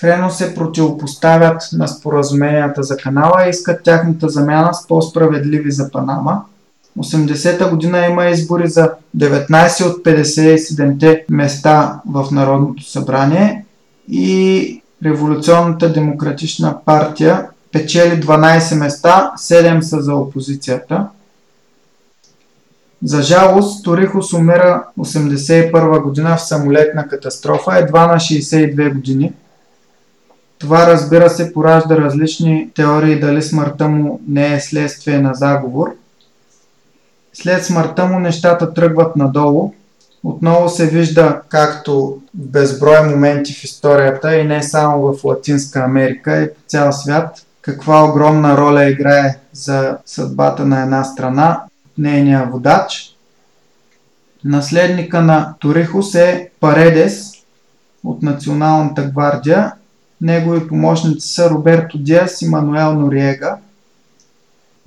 Френо се противопоставят на споразуменията за канала и искат тяхната замяна с по-справедливи за Панама – 80-та година има избори за 19 от 57-те места в Народното събрание и Революционната демократична партия печели 12 места, 7 са за опозицията. За жалост, Торихос умира 81 година в самолетна катастрофа, едва на 62 години. Това разбира се поражда различни теории дали смъртта му не е следствие на заговор – след смъртта му нещата тръгват надолу. Отново се вижда както безброй моменти в историята и не само в Латинска Америка и по цял свят, каква огромна роля играе за съдбата на една страна нейния водач. Наследника на Торихус е Паредес от Националната гвардия. Негови помощници са Роберто Диас и Мануел Нориега.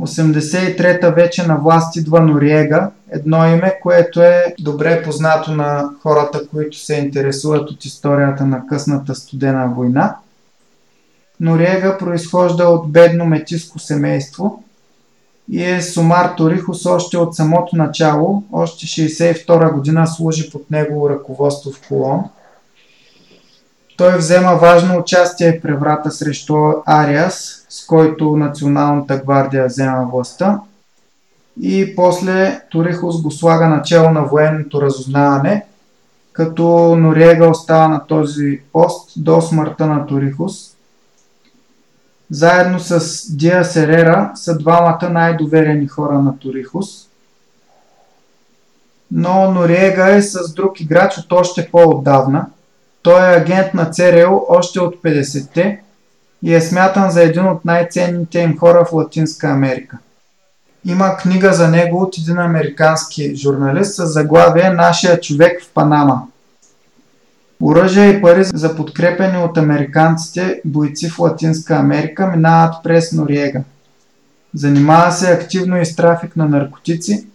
83-та вече на власт идва Нориега, едно име, което е добре познато на хората, които се интересуват от историята на късната студена война. Нориега произхожда от бедно метиско семейство и е Сумар Торихос още от самото начало, още 62 година служи под негово ръководство в Колон. Той взема важно участие в преврата срещу Ариас, с който Националната гвардия взема властта. И после Торихос го слага начало на военното разузнаване, като Нориега остава на този пост до смъртта на Торихос. Заедно с Диа Серера са двамата най-доверени хора на Торихос. Но Нориега е с друг играч от още по-отдавна – той е агент на ЦРУ още от 50-те и е смятан за един от най-ценните им хора в Латинска Америка. Има книга за него от един американски журналист с заглавие Нашия човек в Панама. Оръжия и пари за подкрепени от американците бойци в Латинска Америка минават през Нориега. Занимава се активно и с трафик на наркотици,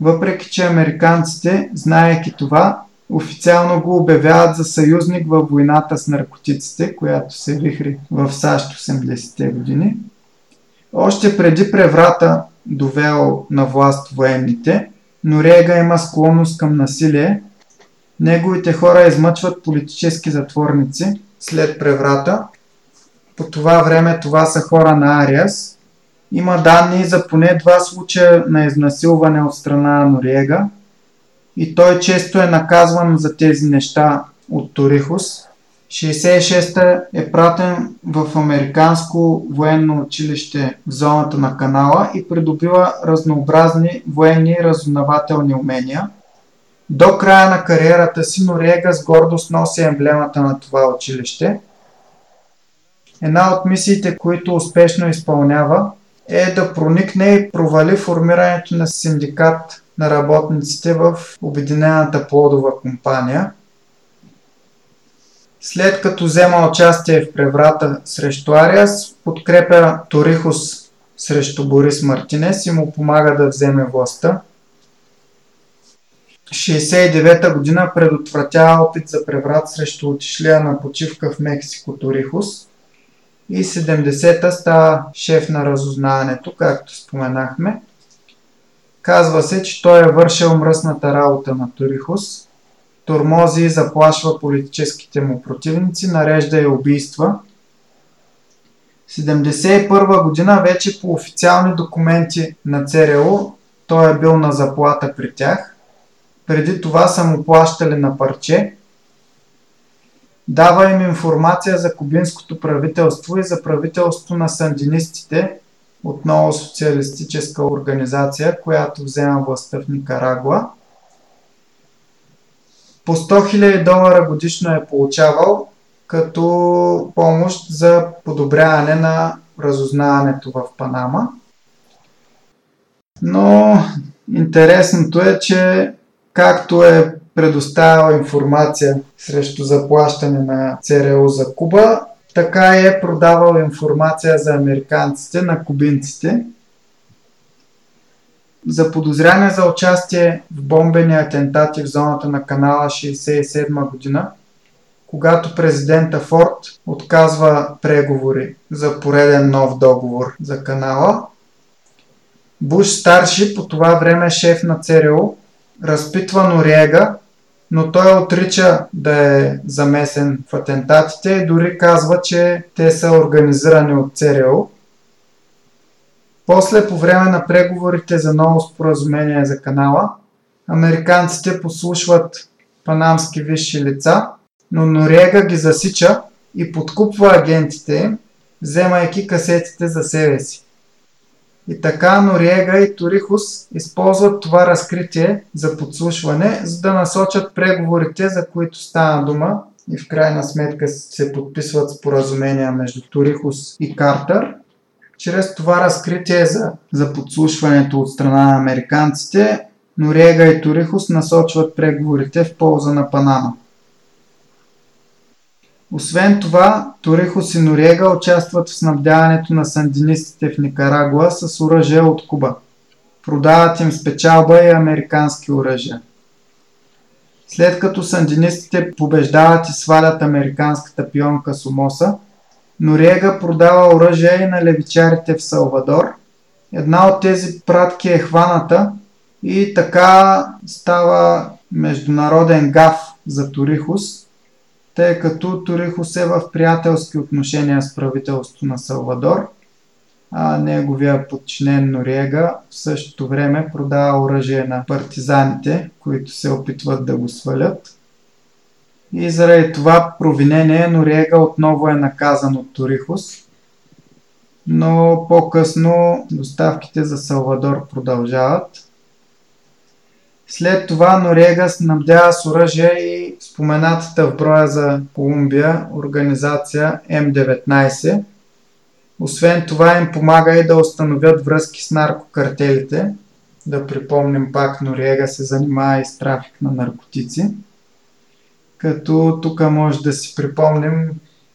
въпреки че американците, знаеки това, официално го обявяват за съюзник във войната с наркотиците, която се вихри в САЩ 80-те години. Още преди преврата, довел на власт военните, Норега има склонност към насилие. Неговите хора измъчват политически затворници след преврата. По това време това са хора на Ариас. Има данни за поне два случая на изнасилване от страна на Нориега – и той често е наказван за тези неща от Торихус. 66-та е пратен в Американско военно училище в зоната на канала и придобива разнообразни военни разузнавателни умения. До края на кариерата си Норега с гордост носи емблемата на това училище. Една от мисиите, които успешно изпълнява, е да проникне и провали формирането на синдикат на работниците в Обединената плодова компания. След като взема участие в преврата срещу Ариас, подкрепя Торихос срещу Борис Мартинес и му помага да вземе властта. 69-та година предотвратява опит за преврат срещу отишлия на почивка в Мексико Торихос и 70-та става шеф на разузнаването, както споменахме. Казва се, че той е вършил мръсната работа на Торихус, тормози и заплашва политическите му противници, нарежда и убийства. 1971 година вече по официални документи на ЦРУ той е бил на заплата при тях. Преди това са му плащали на парче. Дава им информация за кубинското правителство и за правителството на сандинистите, отново социалистическа организация, която взема властта в Никарагуа. По 100 000 долара годишно е получавал като помощ за подобряване на разузнаването в Панама. Но интересното е, че както е предоставял информация срещу заплащане на ЦРУ за Куба, така е продавал информация за американците на кубинците. За подозряне за участие в бомбени атентати в зоната на канала 67 година, когато президента Форд отказва преговори за пореден нов договор за канала, Буш старши по това време шеф на ЦРУ разпитва Нориега но той отрича да е замесен в атентатите и дори казва, че те са организирани от ЦРУ. После, по време на преговорите за ново споразумение за канала, американците послушват панамски висши лица, но Норега ги засича и подкупва агентите им, вземайки касетите за себе си. И така Нориега и Торихус използват това разкритие за подслушване, за да насочат преговорите, за които стана дума и в крайна сметка се подписват споразумения между Торихус и Картер. Чрез това разкритие за, за подслушването от страна на американците, Нориега и Торихус насочват преговорите в полза на Панама. Освен това, Торихос и Норега участват в снабдяването на сандинистите в Никарагуа с оръжие от Куба. Продават им спечалба и американски оръжия. След като сандинистите побеждават и свалят американската пионка Сомоса, Норега продава оръжие и на левичарите в Салвадор. Една от тези пратки е хваната и така става международен гаф за Торихос – тъй като Торихос е в приятелски отношения с правителството на Салвадор, а неговия подчинен Нориега в същото време продава оръжие на партизаните, които се опитват да го свалят. И заради това провинение Нориега отново е наказан от Торихос, но по-късно доставките за Салвадор продължават – след това Норега снабдява с оръжие и споменатата в броя за Колумбия организация М19. Освен това им помага и да установят връзки с наркокартелите. Да припомним пак, Норега се занимава и с трафик на наркотици. Като тук може да си припомним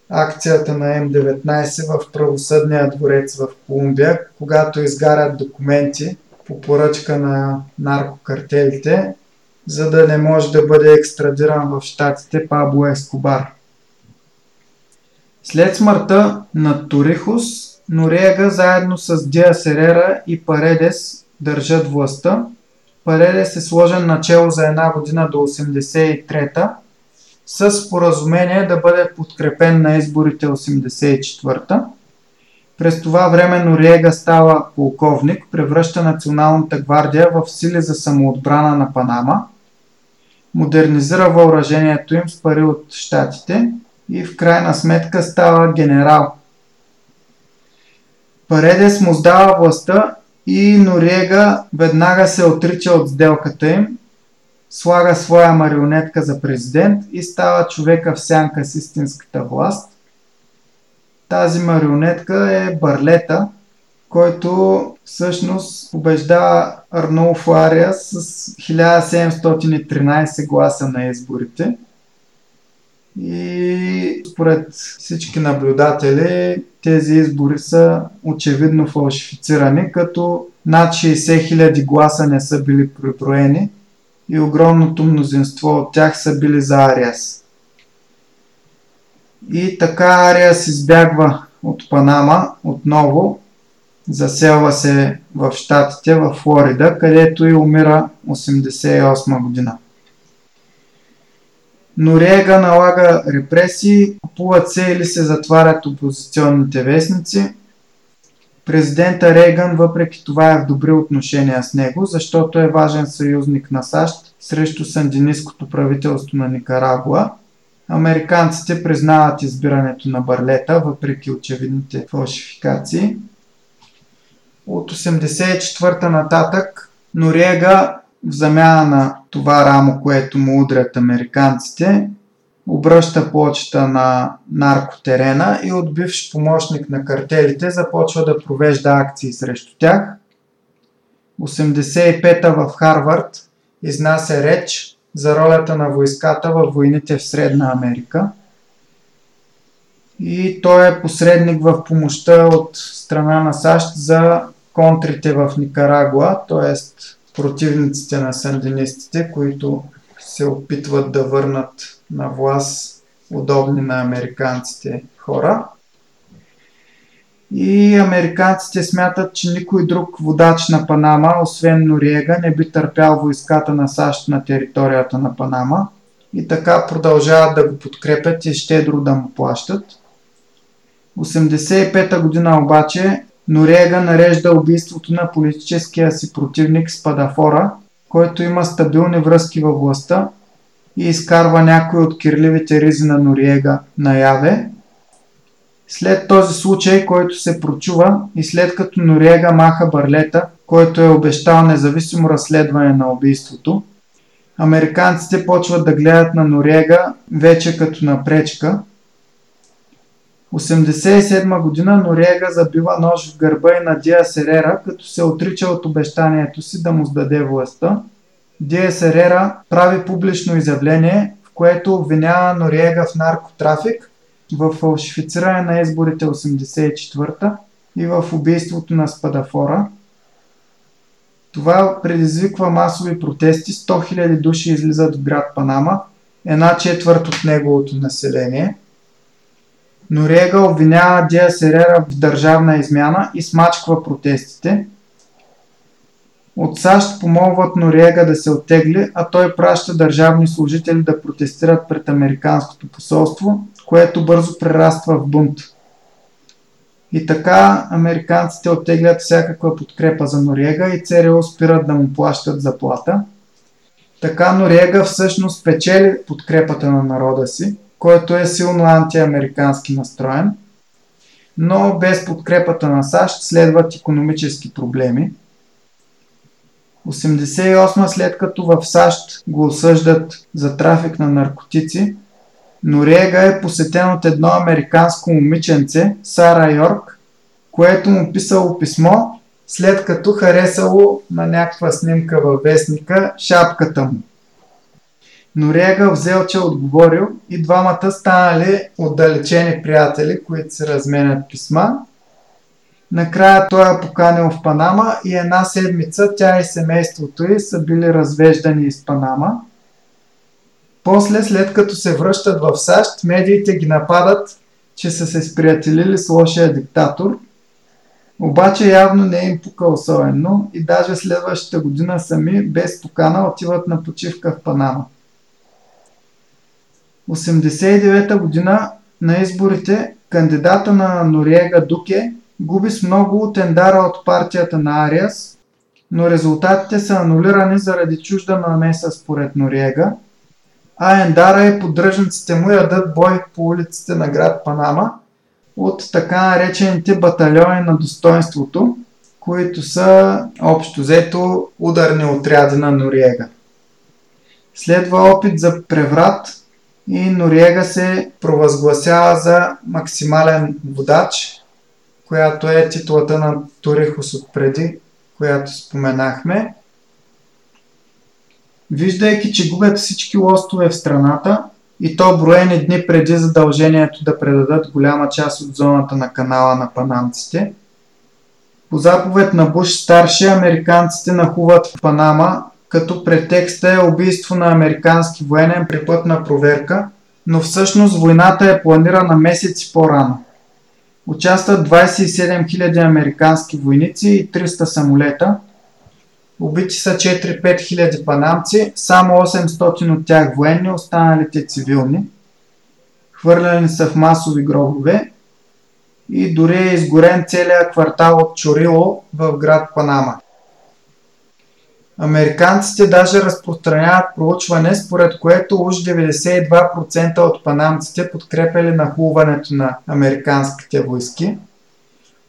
акцията на М19 в правосъдния дворец в Колумбия, когато изгарят документи – по поръчка на наркокартелите, за да не може да бъде екстрадиран в щатите Пабло Ескобар. След смъртта на Торихус, Нориега заедно с Диа Серера и Паредес държат властта. Паредес е сложен начало за една година до 83-та, с споразумение да бъде подкрепен на изборите 84-та. През това време Нориега става полковник, превръща Националната гвардия в сили за самоотбрана на Панама, модернизира въоръжението им с пари от щатите и в крайна сметка става генерал. Паредес му сдава властта и Нориега веднага се отрича от сделката им, слага своя марионетка за президент и става човека в сянка с истинската власт – тази марионетка е Барлета, който всъщност побеждава Арнолфо Ария с 1713 гласа на изборите. И според всички наблюдатели тези избори са очевидно фалшифицирани, като над 60 000 гласа не са били преброени и огромното мнозинство от тях са били за Ариас. И така Ариас избягва от Панама отново, заселва се в Штатите, в Флорида, където и умира 88 година. Нориега налага репресии, купуват се или се затварят опозиционните вестници. Президента Рейган въпреки това е в добри отношения с него, защото е важен съюзник на САЩ срещу сандинистското правителство на Никарагуа – Американците признават избирането на Барлета, въпреки очевидните фалшификации. От 84-та нататък Норега в замяна на това рамо, което му удрят американците, обръща почта на наркотерена и от бивш помощник на картелите започва да провежда акции срещу тях. 85-та в Харвард изнася реч, за ролята на войската във войните в Средна Америка. И той е посредник в помощта от страна на САЩ за контрите в Никарагуа, т.е. противниците на сандинистите, които се опитват да върнат на власт удобни на американците хора. И американците смятат, че никой друг водач на Панама, освен Нориега, не би търпял войската на САЩ на територията на Панама. И така продължават да го подкрепят и щедро да му плащат. 85-та година обаче Нориега нарежда убийството на политическия си противник Спадафора, който има стабилни връзки във властта и изкарва някои от кирливите ризи на Нориега наяве След този случай, който се прочува и след като Нориега маха Барлета, който е обещал независимо разследване на убийството, американците почват да гледат на Нориега вече като на пречка. 87 година Нориега забива нож в гърба и на Диа Серера, като се отрича от обещанието си да му сдаде властта. Диа Серера прави публично изявление, в което обвинява Нориега в наркотрафик, в фалшифициране на изборите 84-та и в убийството на Спадафора – това предизвиква масови протести, 100 000 души излизат в град Панама, една четвърт от неговото население. Нориега обвинява Диа Серера в държавна измяна и смачква протестите. От САЩ помолват Нориега да се оттегли, а той праща държавни служители да протестират пред Американското посолство, което бързо прераства в бунт. И така американците оттеглят всякаква подкрепа за Нориега и ЦРУ спират да му плащат заплата. Така Нориега всъщност печели подкрепата на народа си, който е силно антиамерикански настроен, но без подкрепата на САЩ следват економически проблеми. 88 след като в САЩ го осъждат за трафик на наркотици, Нориега е посетен от едно американско момиченце, Сара Йорк, което му писало писмо, след като харесало на някаква снимка във вестника шапката му. Норега взел, че отговорил и двамата станали отдалечени приятели, които се разменят писма. Накрая той е поканил в Панама и една седмица тя и семейството й са били развеждани из Панама – после, след като се връщат в САЩ, медиите ги нападат, че са се сприятелили с лошия диктатор. Обаче явно не е им пука особено и даже следващата година сами, без покана, отиват на почивка в Панама. 89-та година на изборите кандидата на Нориега Дуке губи с много от Ендара от партията на Ариас, но резултатите са анулирани заради чужда намеса според Нориега – а Ендара и поддръжниците му ядат бой по улиците на град Панама от така наречените батальони на достоинството, които са общо взето ударни отряди на Нориега. Следва опит за преврат и Нориега се провъзгласява за максимален водач, която е титлата на Турихос от преди, която споменахме. Виждайки, че губят всички лостове в страната и то броени дни преди задължението да предадат голяма част от зоната на канала на панамците, по заповед на Буш старши американците нахуват в Панама, като претекста е убийство на американски военен при пътна проверка, но всъщност войната е планирана месеци по-рано. Участват 27 000 американски войници и 300 самолета – Убити са 4-5 хиляди панамци, само 800 от тях военни, останалите цивилни. Хвърляни са в масови гробове и дори е изгорен целият квартал от Чорило в град Панама. Американците даже разпространяват проучване, според което уж 92% от панамците подкрепяли нахлуването на американските войски –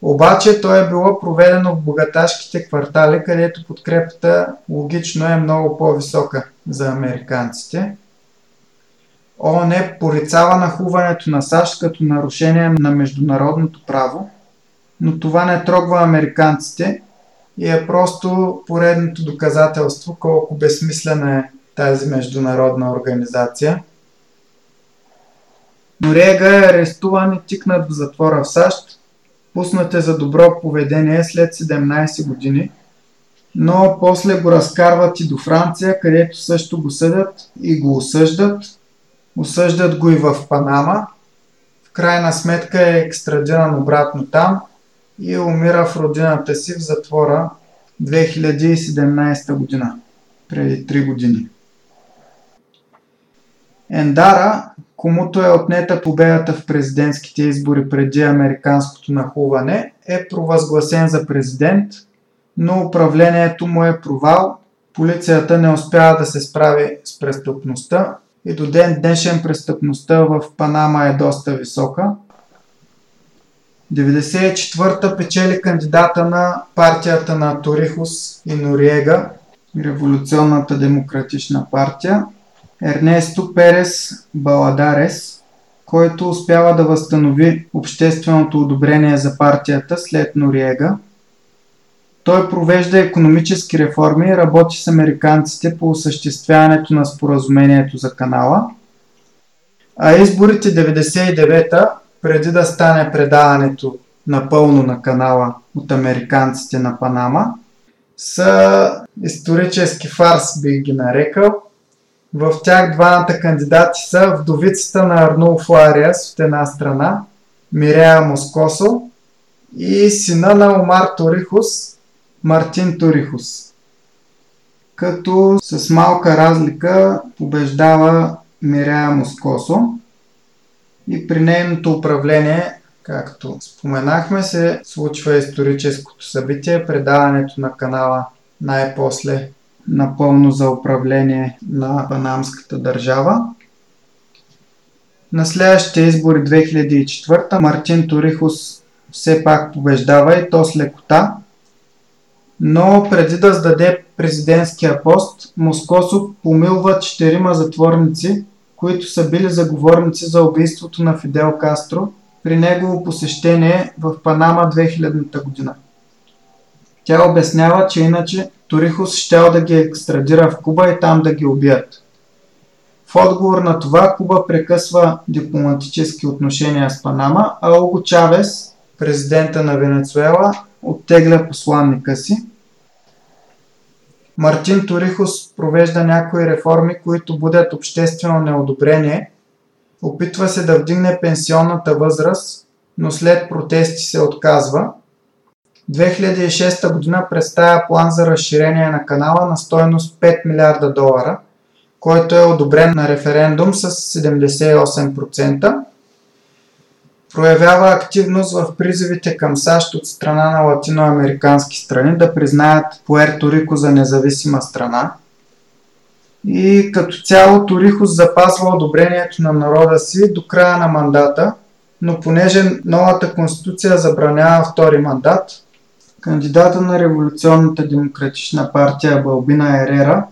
обаче то е било проведено в богаташките квартали, където подкрепата логично е много по-висока за американците. ООН порицава нахуването на САЩ като нарушение на международното право, но това не трогва американците и е просто поредното доказателство колко безсмислена е тази международна организация. Норега е арестуван и тикнат в затвора в САЩ, пуснат е за добро поведение след 17 години, но после го разкарват и до Франция, където също го съдят и го осъждат. Осъждат го и в Панама. В крайна сметка е екстрадиран обратно там и умира в родината си в затвора 2017 година, преди 3 години. Ендара комуто е отнета победата в президентските избори преди американското нахуване, е провъзгласен за президент, но управлението му е провал, полицията не успява да се справи с престъпността и до ден днешен престъпността в Панама е доста висока. 94-та печели кандидата на партията на Торихус и Нориега, Революционната демократична партия, Ернесто Перес Баладарес, който успява да възстанови общественото одобрение за партията след Нориега. Той провежда економически реформи и работи с американците по осъществяването на споразумението за канала. А изборите 99-та, преди да стане предаването напълно на канала от американците на Панама, са исторически фарс, бих ги нарекал – в тях двамата кандидати са вдовицата на Арнулфо Ариас от една страна, Мирея Москосо и сина на Омар Торихус, Мартин Торихус. Като с малка разлика побеждава Мирея Москосо и при нейното управление, както споменахме, се случва историческото събитие, предаването на канала най-после напълно за управление на панамската държава. На следващите избори 2004 Мартин Торихус все пак побеждава и то с лекота, но преди да сдаде президентския пост, Москосо помилва четирима затворници, които са били заговорници за убийството на Фидел Кастро при негово посещение в Панама 2000 година. Тя обяснява, че иначе Торихос щял да ги екстрадира в Куба и там да ги убият. В отговор на това Куба прекъсва дипломатически отношения с Панама, а Ого Чавес, президента на Венецуела, оттегля посланника си. Мартин Торихос провежда някои реформи, които будят обществено неодобрение. Опитва се да вдигне пенсионната възраст, но след протести се отказва – 2006 година представя план за разширение на канала на стоеност 5 милиарда долара, който е одобрен на референдум с 78%. Проявява активност в призивите към САЩ от страна на латиноамерикански страни да признаят Пуерто Рико за независима страна. И като цяло Торихос запазва одобрението на народа си до края на мандата, но понеже новата конституция забранява втори мандат, Кандидата на Революционната демократична партия Балбина Ерера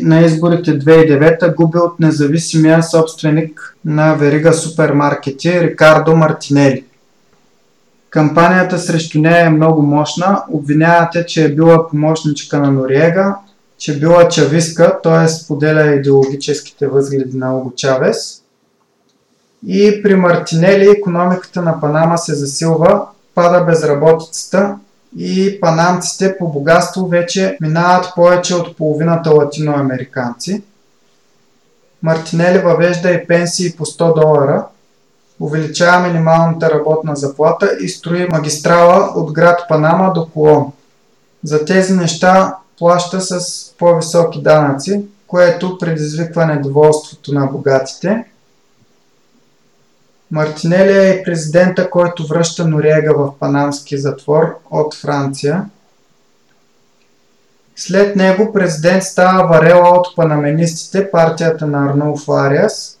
на изборите 2009 губи от независимия собственик на верига супермаркети Рикардо Мартинели. Кампанията срещу нея е много мощна. Обвинявате, че е била помощничка на Нориега, че била чависка, т.е. споделя идеологическите възгледи на Ого Чавес. И при Мартинели економиката на Панама се засилва, пада безработицата и панамците по богатство вече минават повече от половината латиноамериканци. Мартинели въвежда и пенсии по 100 долара, увеличава минималната работна заплата и строи магистрала от град Панама до Колон. За тези неща плаща с по-високи данъци, което предизвиква недоволството на богатите – Мартинели е президента, който връща Нориега в панамски затвор от Франция. След него президент става Варела от панаменистите, партията на Арнулфо Ариас.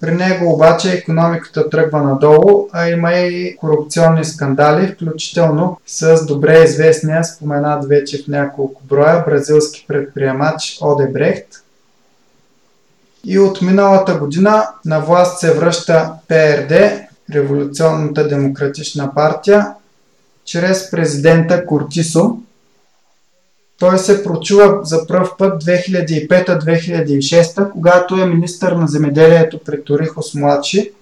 При него обаче економиката тръгва надолу, а има и корупционни скандали, включително с добре известния, споменат вече в няколко броя, бразилски предприемач Одебрехт – и от миналата година на власт се връща ПРД, Революционната демократична партия, чрез президента Кортисо. Той се прочува за пръв път 2005-2006, когато е министър на земеделието при Торихос младши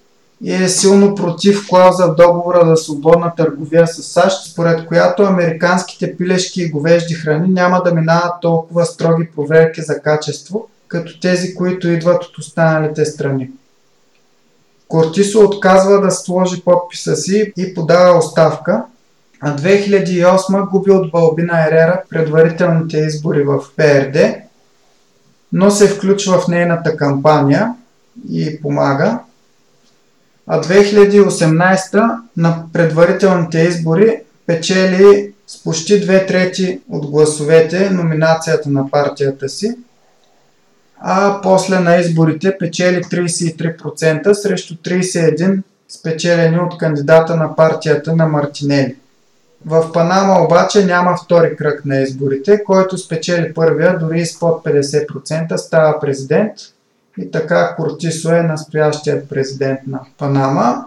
и е силно против клауза в договора за свободна търговия с САЩ, според която американските пилешки и говежди храни няма да минават толкова строги проверки за качество – като тези, които идват от останалите страни. Кортисо отказва да сложи подписа си и подава оставка, а 2008 губи от Балбина Ерера предварителните избори в ПРД, но се включва в нейната кампания и помага. А 2018 на предварителните избори печели с почти две трети от гласовете номинацията на партията си а после на изборите печели 33% срещу 31% спечелени от кандидата на партията на Мартинели. В Панама обаче няма втори кръг на изборите, който спечели първия, дори с под 50% става президент и така Кортисо е настоящият президент на Панама.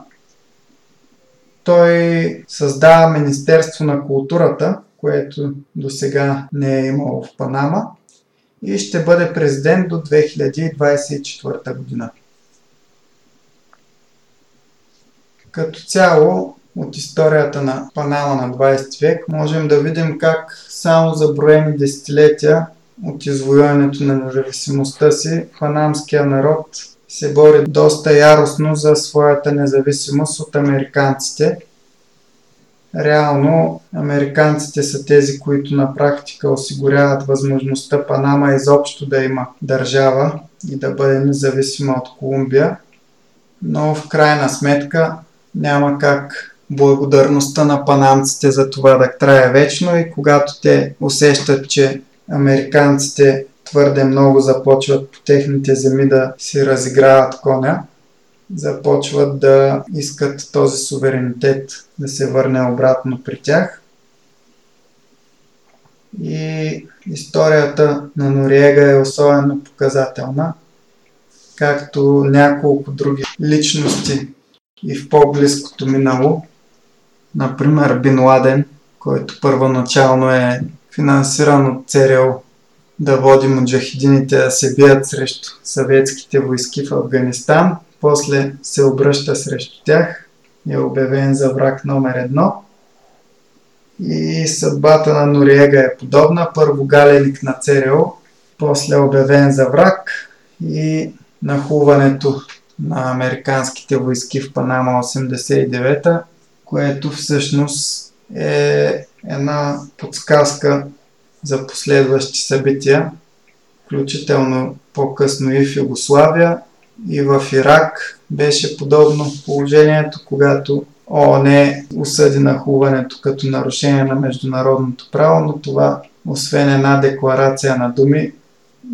Той създава Министерство на културата, което до сега не е имало в Панама и ще бъде президент до 2024 година. Като цяло, от историята на Панама на 20 век, можем да видим как само за броени десетилетия от извоюването на независимостта си, панамския народ се бори доста яростно за своята независимост от американците. Реално, американците са тези, които на практика осигуряват възможността Панама изобщо да има държава и да бъде независима от Колумбия. Но в крайна сметка няма как благодарността на панамците за това да трае вечно и когато те усещат, че американците твърде много започват по техните земи да си разиграват коня, започват да искат този суверенитет да се върне обратно при тях. И историята на Нориега е особено показателна, както няколко други личности и в по-близкото минало. Например, Бин Ладен, който първоначално е финансиран от ЦРУ да води муджахидините да се бият срещу съветските войски в Афганистан. После се обръща срещу тях е обявен за враг номер едно. И съдбата на Нориега е подобна. Първо галеник на ЦРУ, после обявен за враг и нахуването на американските войски в Панама 89-та, което всъщност е една подсказка за последващи събития, включително по-късно и в Югославия и в Ирак беше подобно положението, когато ООН осъди нахуването като нарушение на международното право, но това, освен една декларация на думи,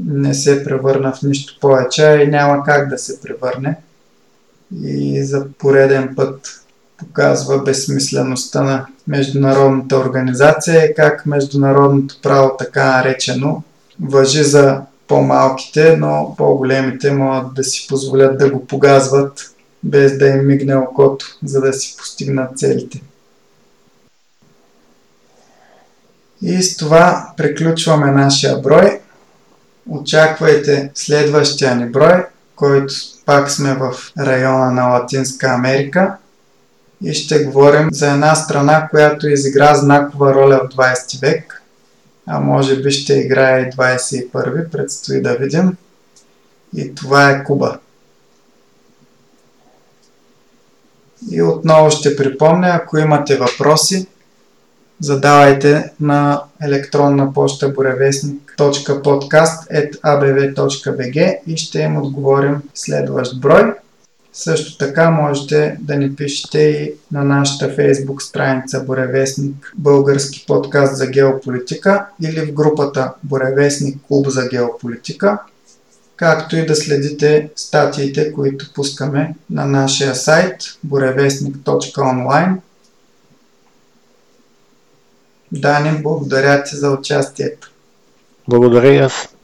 не се превърна в нищо повече и няма как да се превърне. И за пореден път показва безсмислеността на международната организация и как международното право, така наречено, въжи за по-малките, но по-големите могат да си позволят да го погазват без да им мигне окото, за да си постигнат целите. И с това приключваме нашия брой. Очаквайте следващия ни брой, който пак сме в района на Латинска Америка и ще говорим за една страна, която изигра знакова роля в 20 век, а може би ще играе и 21, предстои да видим. И това е Куба. И отново ще припомня, ако имате въпроси, задавайте на електронна почта borevestnik.podcast.abv.bg и ще им отговорим следващ брой. Също така можете да ни пишете и на нашата фейсбук страница Боревестник Български подкаст за геополитика или в групата Боревестник Клуб за геополитика, както и да следите статиите, които пускаме на нашия сайт borevestnik.online Дани, благодаря ти за участието. Благодаря и аз.